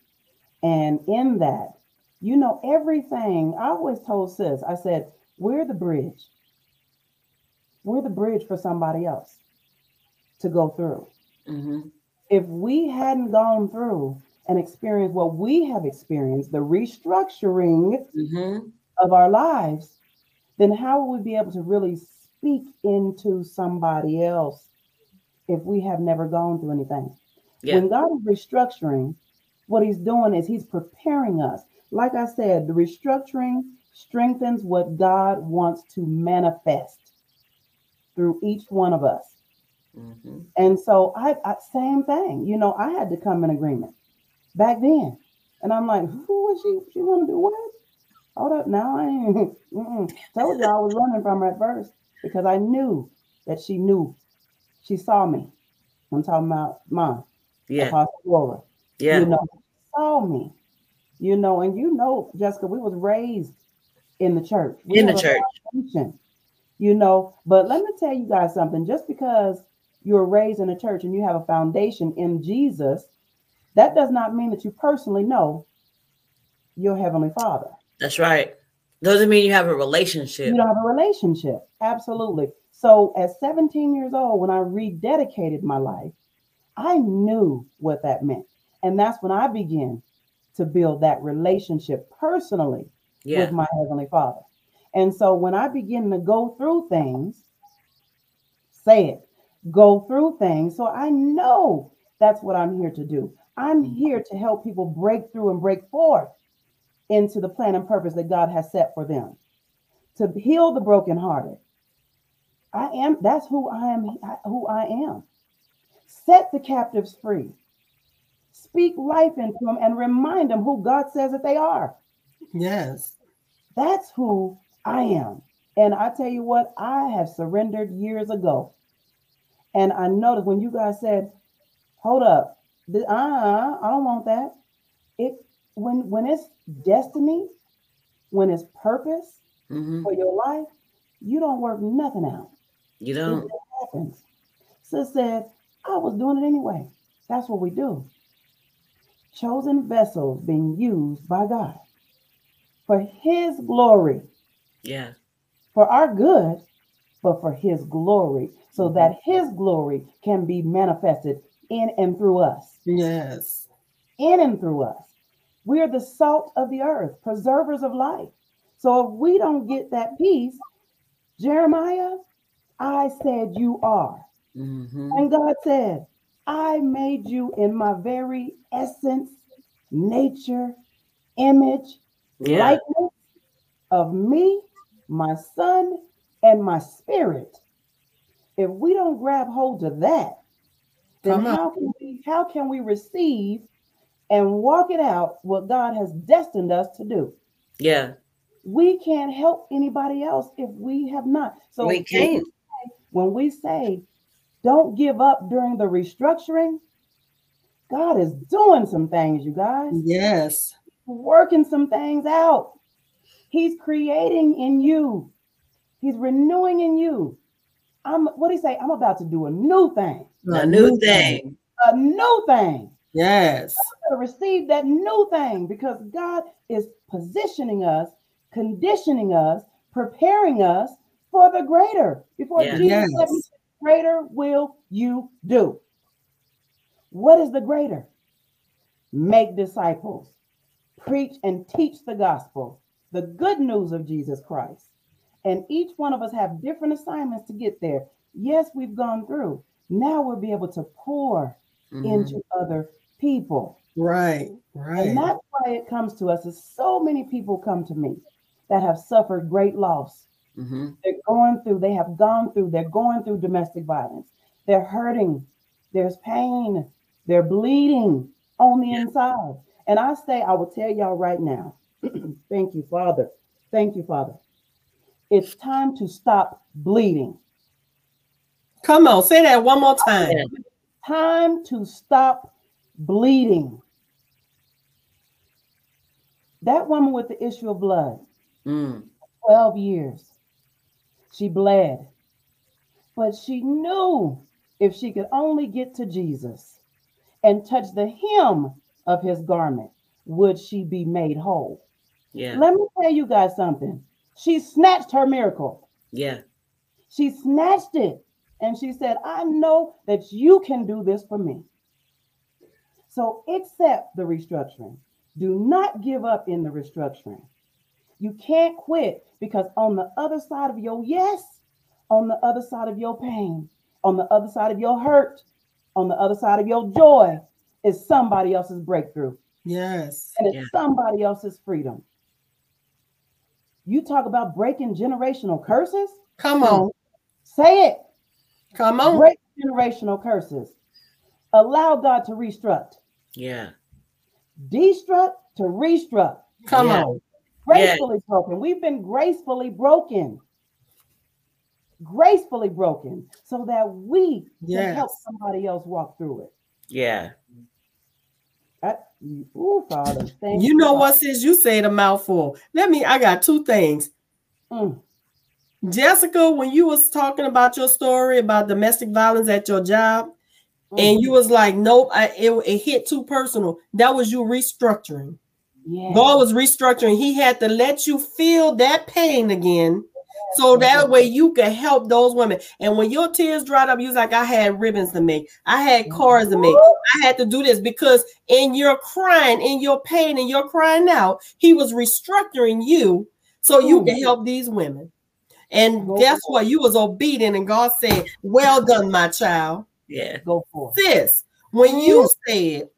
And in that, you know, everything I always told sis, I said, we're the bridge. We're the bridge for somebody else to go through. Mm-hmm. If we hadn't gone through and experienced what we have experienced, the restructuring mm-hmm. of our lives, then how would we be able to really speak into somebody else if we have never gone through anything. Yeah. When God is restructuring, what he's doing is he's preparing us. Like I said, the restructuring strengthens what God wants to manifest through each one of us. Mm-hmm. And so I, I, same thing, you know, I had to come in agreement back then. And I'm like, who is she? She want to do what? Hold up, now I ain't. Told you I was running from her at first because I knew that she knew she saw me. I'm talking about mom. Yeah. Apostle Laura. Yeah. You know, saw me. You know, and you know, Jessica, we was raised in the church. We in the church. You know, but let me tell you guys something. Just because you're raised in a church and you have a foundation in Jesus, that does not mean that you personally know your heavenly father. That's right. Doesn't mean you have a relationship. You don't have a relationship. Absolutely. So at 17 years old, when I rededicated my life, I knew what that meant. And that's when I began to build that relationship personally yeah. with my Heavenly Father. And so when I begin to go through things, say it, go through things. So I know that's what I'm here to do. I'm mm-hmm. here to help people break through and break forth into the plan and purpose that God has set for them, to heal the brokenhearted, I am, that's who I am, who I am. Set the captives free. Speak life into them and remind them who God says that they are. Yes. That's who I am. And I tell you what, I have surrendered years ago. And I noticed when you guys said, hold up, uh, I don't want that. It when when it's destiny, when it's purpose Mhm. for your life, you don't work nothing out. You It don't. happens. Sis said, I was doing it anyway. That's what we do. Chosen vessels being used by God for his glory, Yeah. for our good, but for his glory, so mm-hmm. that his glory can be manifested in and through us. Yes. in and through us. We are the salt of the earth, preservers of life. So if we don't get that peace, Jeremiah, I said you are. hmm And God said, I made you in my very essence, nature, image, Yeah. likeness of me, my son, and my spirit. If we don't grab hold of that, then Come on. how can we how can we receive and walk it out what God has destined us to do? Yeah. We can't help anybody else if we have not. So We can't. When we say don't give up during the restructuring, God is doing some things, you guys Yes. working some things out. He's creating in you. He's renewing in you. I'm what do you say? I'm about to do a new thing. A new thing. A new thing. Yes. to receive that new thing because God is positioning us, conditioning us, preparing us for the greater. Before Yeah. Jesus said, greater will you do. What is the greater? Make disciples, preach and teach the gospel, the good news of Jesus Christ. And each one of us have different assignments to get there. Yes, we've gone through. Now we'll be able to pour Mhm. into other people. Right. Right. And that's why it comes to us. Is so many people come to me that have suffered great loss. Mhm. They're going through, they have gone through, they're going through domestic violence. They're hurting. There's pain. They're bleeding on the Yeah. inside. And I say, I will tell y'all right now. Thank you, Father. Thank you, Father. It's time to stop bleeding. Come on. Say that one more time. Time to stop bleeding. That woman with the issue of blood, Mm. 12 years. She bled, but she knew if she could only get to Jesus and touch the hem of his garment, would she be made whole? Yeah. Let me tell you guys something. She snatched her miracle. Yeah. She snatched it and she said, I know that you can do this for me. So accept the restructuring. Do not give up in the restructuring. You can't quit because on the other side of your yes, on the other side of your pain, on the other side of your hurt, on the other side of your joy is somebody else's breakthrough Yes. and it's Yeah. somebody else's freedom. You talk about breaking generational curses? Come on. Say it. Come on. break generational curses. Allow God to restruct, Yeah. destruct to restruct. Come Yeah. on. Gracefully broken. We've been gracefully broken. Gracefully broken so that we can help somebody else walk through it. Yeah. That, ooh, Father. Thank You know Father. what, sis? You said a mouthful. Let me, I got two things. Mm, Jessica, when you was talking about your story about domestic violence at your job, mm. and you was like, nope, I, it, it hit too personal. That was you restructuring. Yeah. God was restructuring. He had to let you feel that pain again. So that way you can help those women. And when your tears dried up, you was like, I had ribbons to make, I had cards to make, I had to do this because in your crying, in your pain, and your crying out, he was restructuring you so you can help these women. And guess what? You was obedient, and God said, Well done, my child Yeah. Go for it. sis, when you said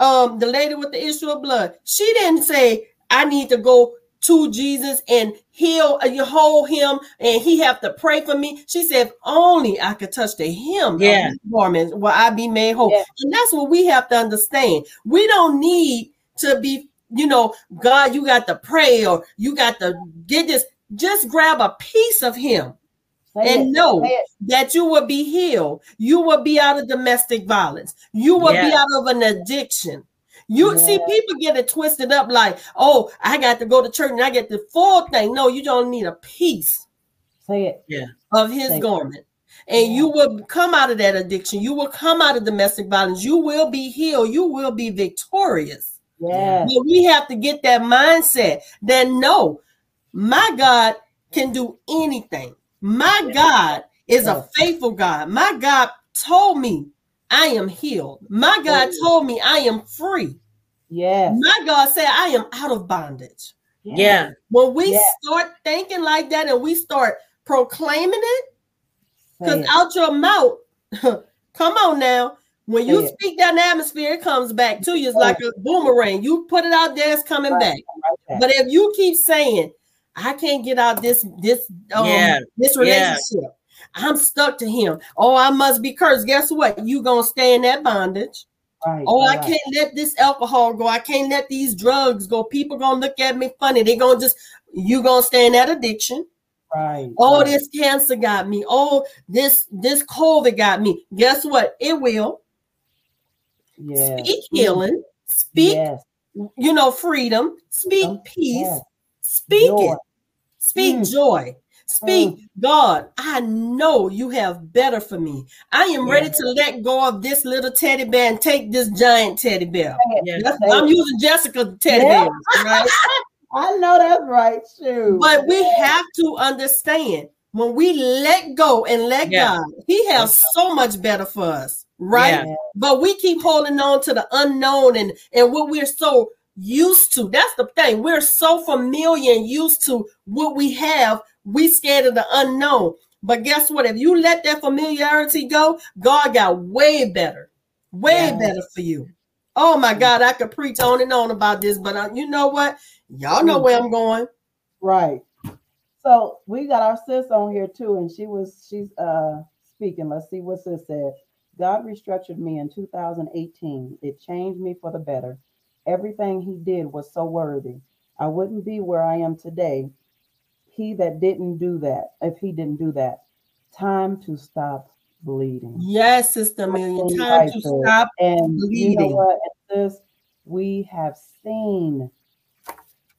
um the lady with the issue of blood, she didn't say, I need to go to Jesus and heal, uh, you hold him, and he have to pray for me. She said, if only I could touch the hem Yeah. of garment, will I be made whole? Yeah. And that's what we have to understand. We don't need to be, you know, God, you got to pray or you got to get this. Just grab a piece of him Say and it. know that you will be healed. You will be out of domestic violence. You will be out of an addiction. You see, people get it twisted up like, oh, I got to go to church and I get the full thing. No, you don't need a piece Say it. Yeah. of his you. garment. And Yeah. you will come out of that addiction. You will come out of domestic violence. You will be healed. You will be victorious. Yes. But we have to get that mindset that no, my God can do anything. My God is a faithful God. My God told me I am healed. My God told me I am free. Yes. My God said I am out of bondage. Yeah. When we Yes. start thinking like that and we start proclaiming it, because out your mouth, come on now. When you it. speak that atmosphere, it comes back to you. It's like a boomerang. You put it out there, it's coming Right. back. Right back. But if you keep saying, I can't get out this this um Yeah, this yeah. relationship, I'm stuck to him. Oh, I must be cursed. Guess what? You gonna stay in that bondage. Right. Oh, I can't let this alcohol go. I can't let these drugs go. People gonna look at me funny. They gonna just you gonna stay in that addiction. Right. Oh, right. this cancer got me. Oh, this this COVID got me. Guess what? It will. Yes. Speak healing. Speak, Yes. you know, freedom. Speak Freedom. peace. Yes. Speak Joy. it. Speak Mm. joy. Speak, God, I know you have better for me. I am ready to let go of this little teddy bear and take this giant teddy bear. Yeah. I'm using Jessica teddy Yeah. bears, right? I know that's right. Shoot. But we have to understand when we let go and let Yeah. God, He has so much better for us, right? Yeah. But we keep holding on to the unknown and and what we're so used to. That's the thing. We're so familiar and used to what we have. We scared of the unknown. But guess what? If you let that familiarity go, God got way better, way Yes. better for you. Oh my God, I could preach on and on about this, but uh, you know what? Y'all know where I'm going. Right. So we got our sis on here too, and she was she's uh speaking. Let's see what sis said. God restructured me in 2018. It changed me for the better. Everything he did was so worthy. I wouldn't be where I am today. He that didn't do that, if he didn't do that, time to stop bleeding. Yes, Sister Million. Time to stop. And you know what? Sis, we have seen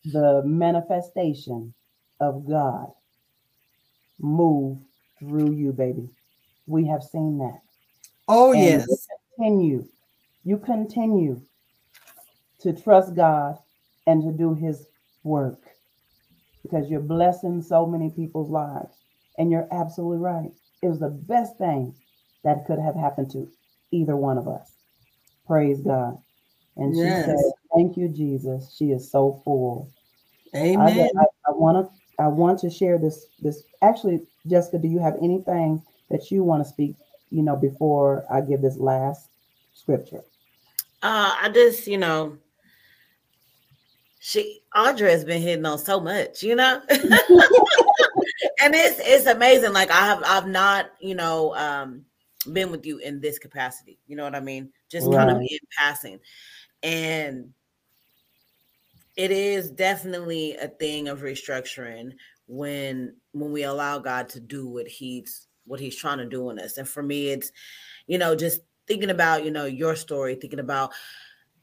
the manifestation of God move through you, baby. We have seen that. Oh, And yes. you continue. You continue to trust God and to do his work because you're blessing so many people's lives. And you're absolutely right. It was the best thing that could have happened to either one of us. Praise God. And Yes. she said, Thank you, Jesus. She is so full. I, Amen. I, want to I want to share this this actually Jessica do you have anything that you want to speak you know before I give this last scripture Uh, I just, you know, she Audra has been hitting on so much, you know. and it's it's amazing. Like I have I've not, you know, um been with you in this capacity. You know what I mean? Just kind of in passing. And it is definitely a thing of restructuring when when we allow God to do what he's what he's trying to do in us. And for me, it's you know, just thinking about, you know, your story, thinking about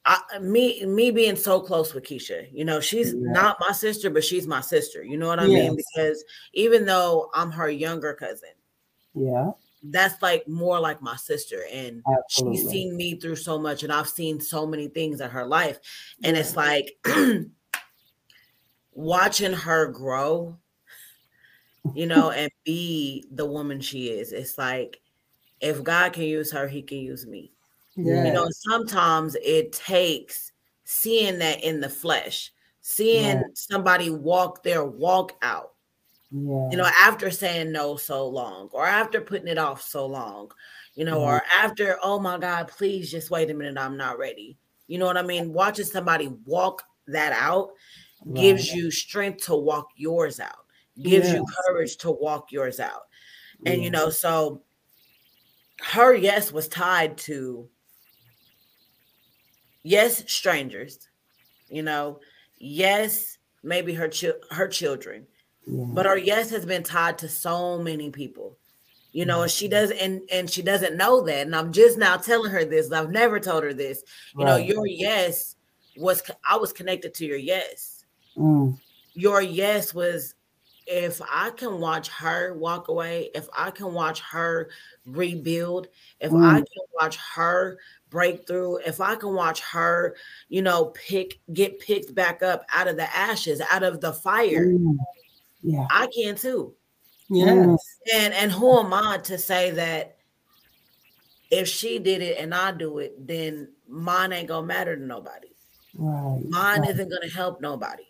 I, me me being so close with Keisha, you know, she's Yeah. not my sister, but she's my sister. You know what I mean? Because even though I'm her younger cousin, yeah that's like more like my sister, and absolutely she's seen me through so much, and I've seen so many things in her life, and it's like watching her grow, you know, and be the woman she is. It's like if God can use her, He can use me Yeah. you know sometimes it takes seeing that in the flesh seeing Right. somebody walk their walk out yeah you know after saying no so long or after putting it off so long you know or after oh my god please just wait a minute i'm not ready you know what i mean watching somebody walk that out right. gives you strength to walk yours out, gives yes. you courage to walk yours out. And you know, so her yes was tied to yes, strangers, you know, yes, maybe her chi- her children, yeah. but her yes has been tied to so many people you know, and she does and and she doesn't know that. And I'm just now telling her this. I've never told her this. You right. know, your yes was I was connected to your yes. Mm. Your yes was if I can watch her walk away, if I can watch her rebuild, if mm. I can watch her breakthrough, if I can watch her, you know, pick get picked back up out of the ashes, out of the fire, mm. yeah, I can too. Yes. And and who am I to say that if she did it and I do it, then mine ain't gonna matter to nobody. Right. Mine right. isn't gonna help nobody.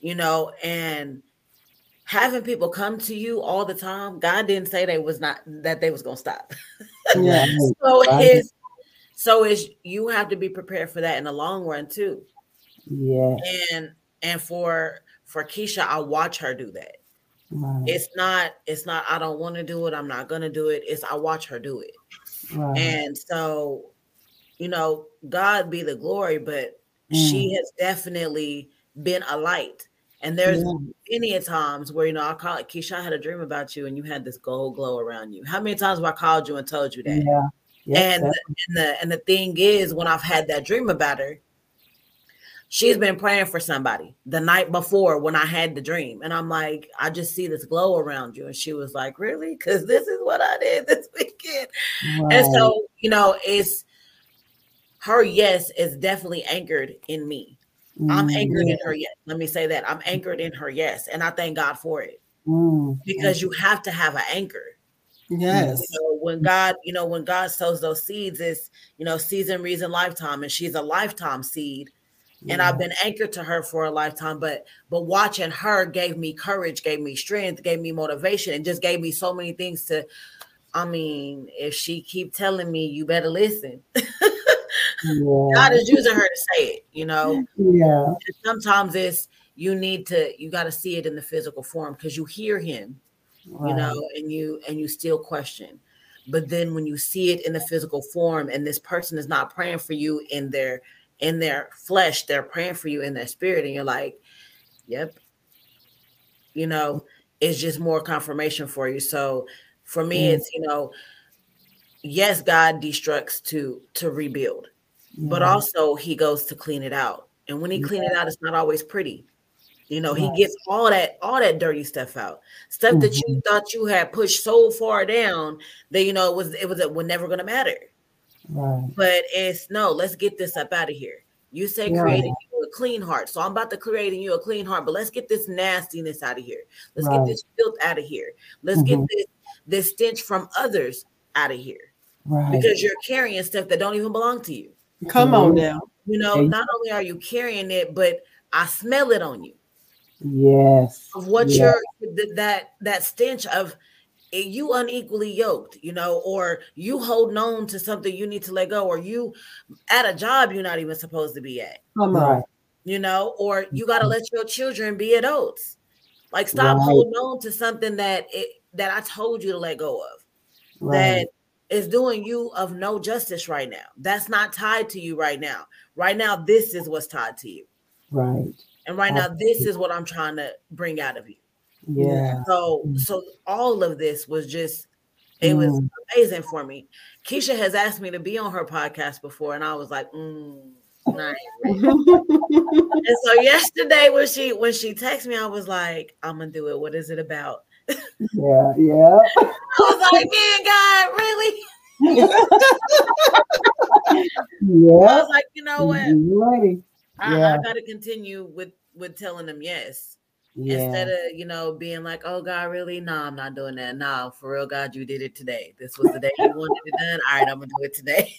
You know, and having people come to you all the time, God didn't say they was not that they was gonna stop. Yeah. so it's so it's you have to be prepared for that in the long run too. Yeah. And and for for Keisha, I watch her do that. Right. It's not, it's not, I don't want to do it. I'm not going to do it. It's, I watch her do it. Right. And so, you know, God be the glory, but mm. she has definitely been a light. And there's yeah. many times where, you know, I call it Keisha, I had a dream about you and you had this gold glow around you. How many times have I called you and told you that? Yeah. Yes, and, and the and the thing is, when I've had that dream about her, she's been praying for somebody the night before when I had the dream. And I'm like, I just see this glow around you. And she was like, Really? Because this is what I did this weekend. Right. And so, you know, it's her yes is definitely anchored in me. Mm, I'm anchored yeah. in her yes. Let me say that. I'm anchored in her yes. And I thank God for it. Mm, because you have to have an anchor. Yes. You know, when God, you know, when God sows those seeds, it's, you know, season, reason, lifetime. And she's a lifetime seed and I've been anchored to her for a lifetime. But but watching her gave me courage, gave me strength, gave me motivation, and just gave me so many things to. I mean, if she keep telling me, you better listen. yeah. God is using her to say it, you know. Yeah. And sometimes it's you need to you got to see it in the physical form because you hear him, right. you know, and you and you still question. But then when you see it in the physical form, and this person is not praying for you in their in their flesh, they're praying for you in their spirit, and you're like, yep. You know, it's just more confirmation for you. So for me, mm. it's you know, yes, God destructs to to rebuild, mm. but also He goes to clean it out. And when He yeah. clean it out, it's not always pretty. You know, he gets all that all that dirty stuff out, stuff mm-hmm. that you mm-hmm. thought you had pushed so far down that you know it was it was it was never going to matter. Right. But it's no, let's get this up out of here. You say right. creating you a clean heart. So I'm about to create in you a clean heart, but let's get this nastiness out of here. Let's right. get this filth out of here. Let's mm-hmm. get this this stench from others out of here. Right. Because you're carrying stuff that don't even belong to you. Come mm-hmm. on now. You know, not only are you carrying it, but I smell it on you. Yes. Of what yes. you're that that stench of eh, you unequally yoked, you know, or you holding on to something you need to let go, or you at a job you're not even supposed to be at. Come on. You know, or mm-hmm. you got to let your children be adults. Like stop right. holding on to something that it that I told you to let go of. Right. That is doing you of no justice right now. That's not tied to you right now. Right now, this is what's tied to you. Right. And right now, this is what I'm trying to bring out of you. Yeah. So mm. so all of this was just it was mm. amazing for me. Keisha has asked me to be on her podcast before, and I was like, mm, and so yesterday when she when she texted me, I was like, I'm gonna do it. What is it about? Yeah, yeah. I was like, man, God, really? yeah. I was like, you know what? Ready. I, yeah. I gotta continue with with telling them yes. Yeah. Instead of, you know, being like, oh God, really? No, I'm not doing that. No, for real, God, you did it today. This was the day you wanted it done. All right, I'm gonna do it today.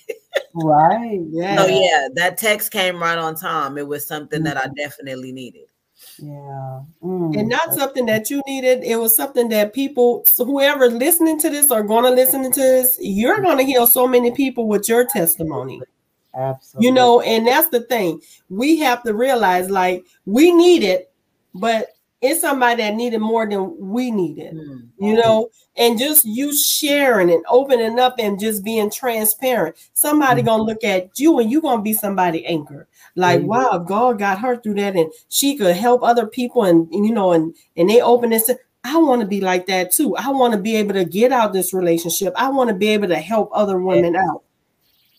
right. Yeah. So yeah, that text came right on time. It was something mm-hmm. that I mm-hmm. definitely needed. Yeah. Mm. And not something that you needed. It was something that people, whoever listening to this or going to listen to this, you're going to heal so many people with your testimony. Absolutely. You know, and that's the thing. We have to realize like we need it, but it's somebody that needed more than we needed. Mm. You know, and just you sharing and opening up and just being transparent. Somebody mm. gonna look at you and you gonna be somebody anchor. Like, mm. wow, God got her through that, and she could help other people, and, and you know, and and they open this. I want to be like that too. I want to be able to get out this relationship. I want to be able to help other women out.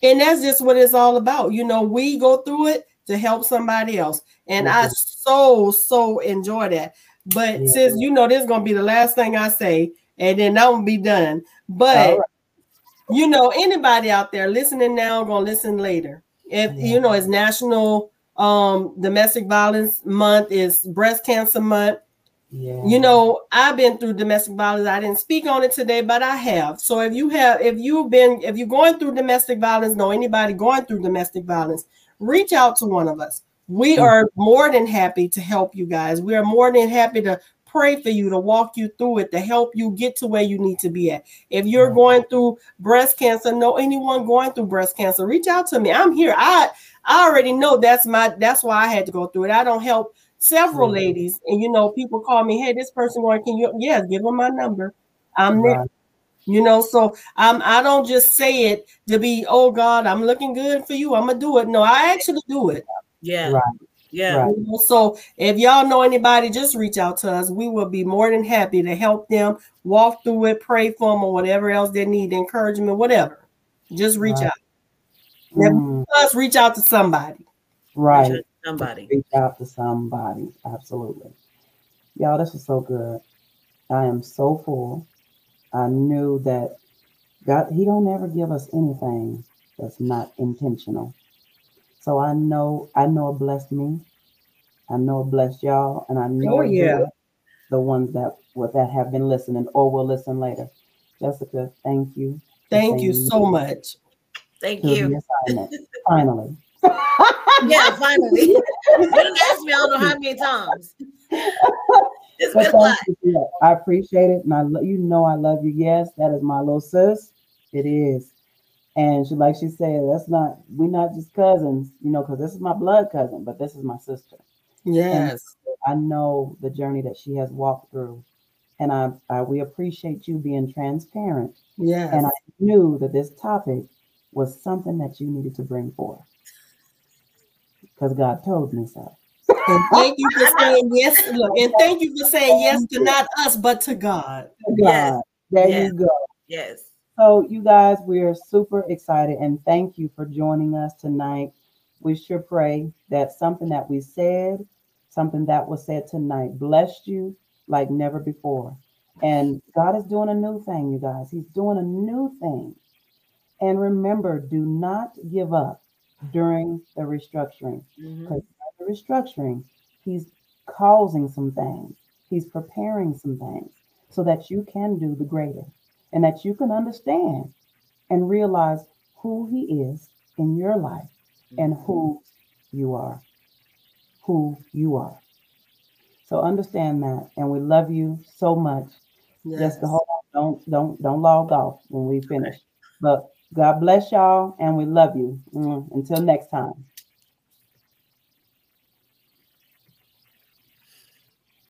And that's just what it's all about. You know, we go through it to help somebody else. And mm-hmm. I so, so enjoy that. But yeah. since you know this is gonna be the last thing I say, and then that will be done. But right. you know, anybody out there listening now gonna listen later. If yeah. you know it's National um Domestic Violence Month, is Breast Cancer Month. Yeah. You know, I've been through domestic violence. I didn't speak on it today, but I have. So if you have, if you've been, if you're going through domestic violence, know anybody going through domestic violence, reach out to one of us. We mm. are more than happy to help you guys. We are more than happy to pray for you, to walk you through it, to help you get to where you need to be at. If you're going through breast cancer, know anyone going through breast cancer, reach out to me. I'm here. I I already know that's my that's why I had to go through it. I don't help several mm-hmm. ladies, and you know, people call me, hey, this person going, can you yes, give them my number. I'm right. there. You know, so um, I don't just say it to be, oh God, I'm looking good for you. I'm gonna do it. No, I actually do it. Yeah. Right. Yeah. Right. So if y'all know anybody, just reach out to us. We will be more than happy to help them walk through it, pray for them, or whatever else they need, encouragement, whatever. Just reach right. out. Mm. Us reach out to somebody. Right. Somebody. Reach out to somebody. Absolutely. Y'all, this is so good. I am so full. I knew that God, He don't ever give us anything that's not intentional. So I know, I know it blessed me. I know it blessed y'all, and I know oh, yeah. the ones that what that have been listening or will listen later. Jessica, thank you. Thank you so much. Thank you. Finally. yeah, finally. you didn't ask me I don't know how many times. It's been a lot. You. I appreciate it, and I lo- you know I love you. Yes, that is my little sis. It is, and she like she said, that's not we're not just cousins, you know, because this is my blood cousin, but this is my sister. Yes, and I know the journey that she has walked through, and I, I we appreciate you being transparent. Yes, and I knew that this topic was something that you needed to bring forth because God told me so. And thank you for saying yes. Look, and thank you for saying yes to not us, but to God. God. Yes. There yes. you go. Yes. So, you guys, we are super excited and thank you for joining us tonight. We sure pray that something that we said, something that was said tonight, blessed you like never before. And God is doing a new thing, you guys. He's doing a new thing. And remember, do not give up during the restructuring. Mm-hmm. The restructuring, he's causing some things, he's preparing some things so that you can do the greater and that you can understand and realize who he is in your life and mm-hmm. who you are. Who you are. So understand that. And we love you so much. Yes. Just hold on. Don't don't don't log off when we finish. But God bless y'all, and we love you. Mm, until next time.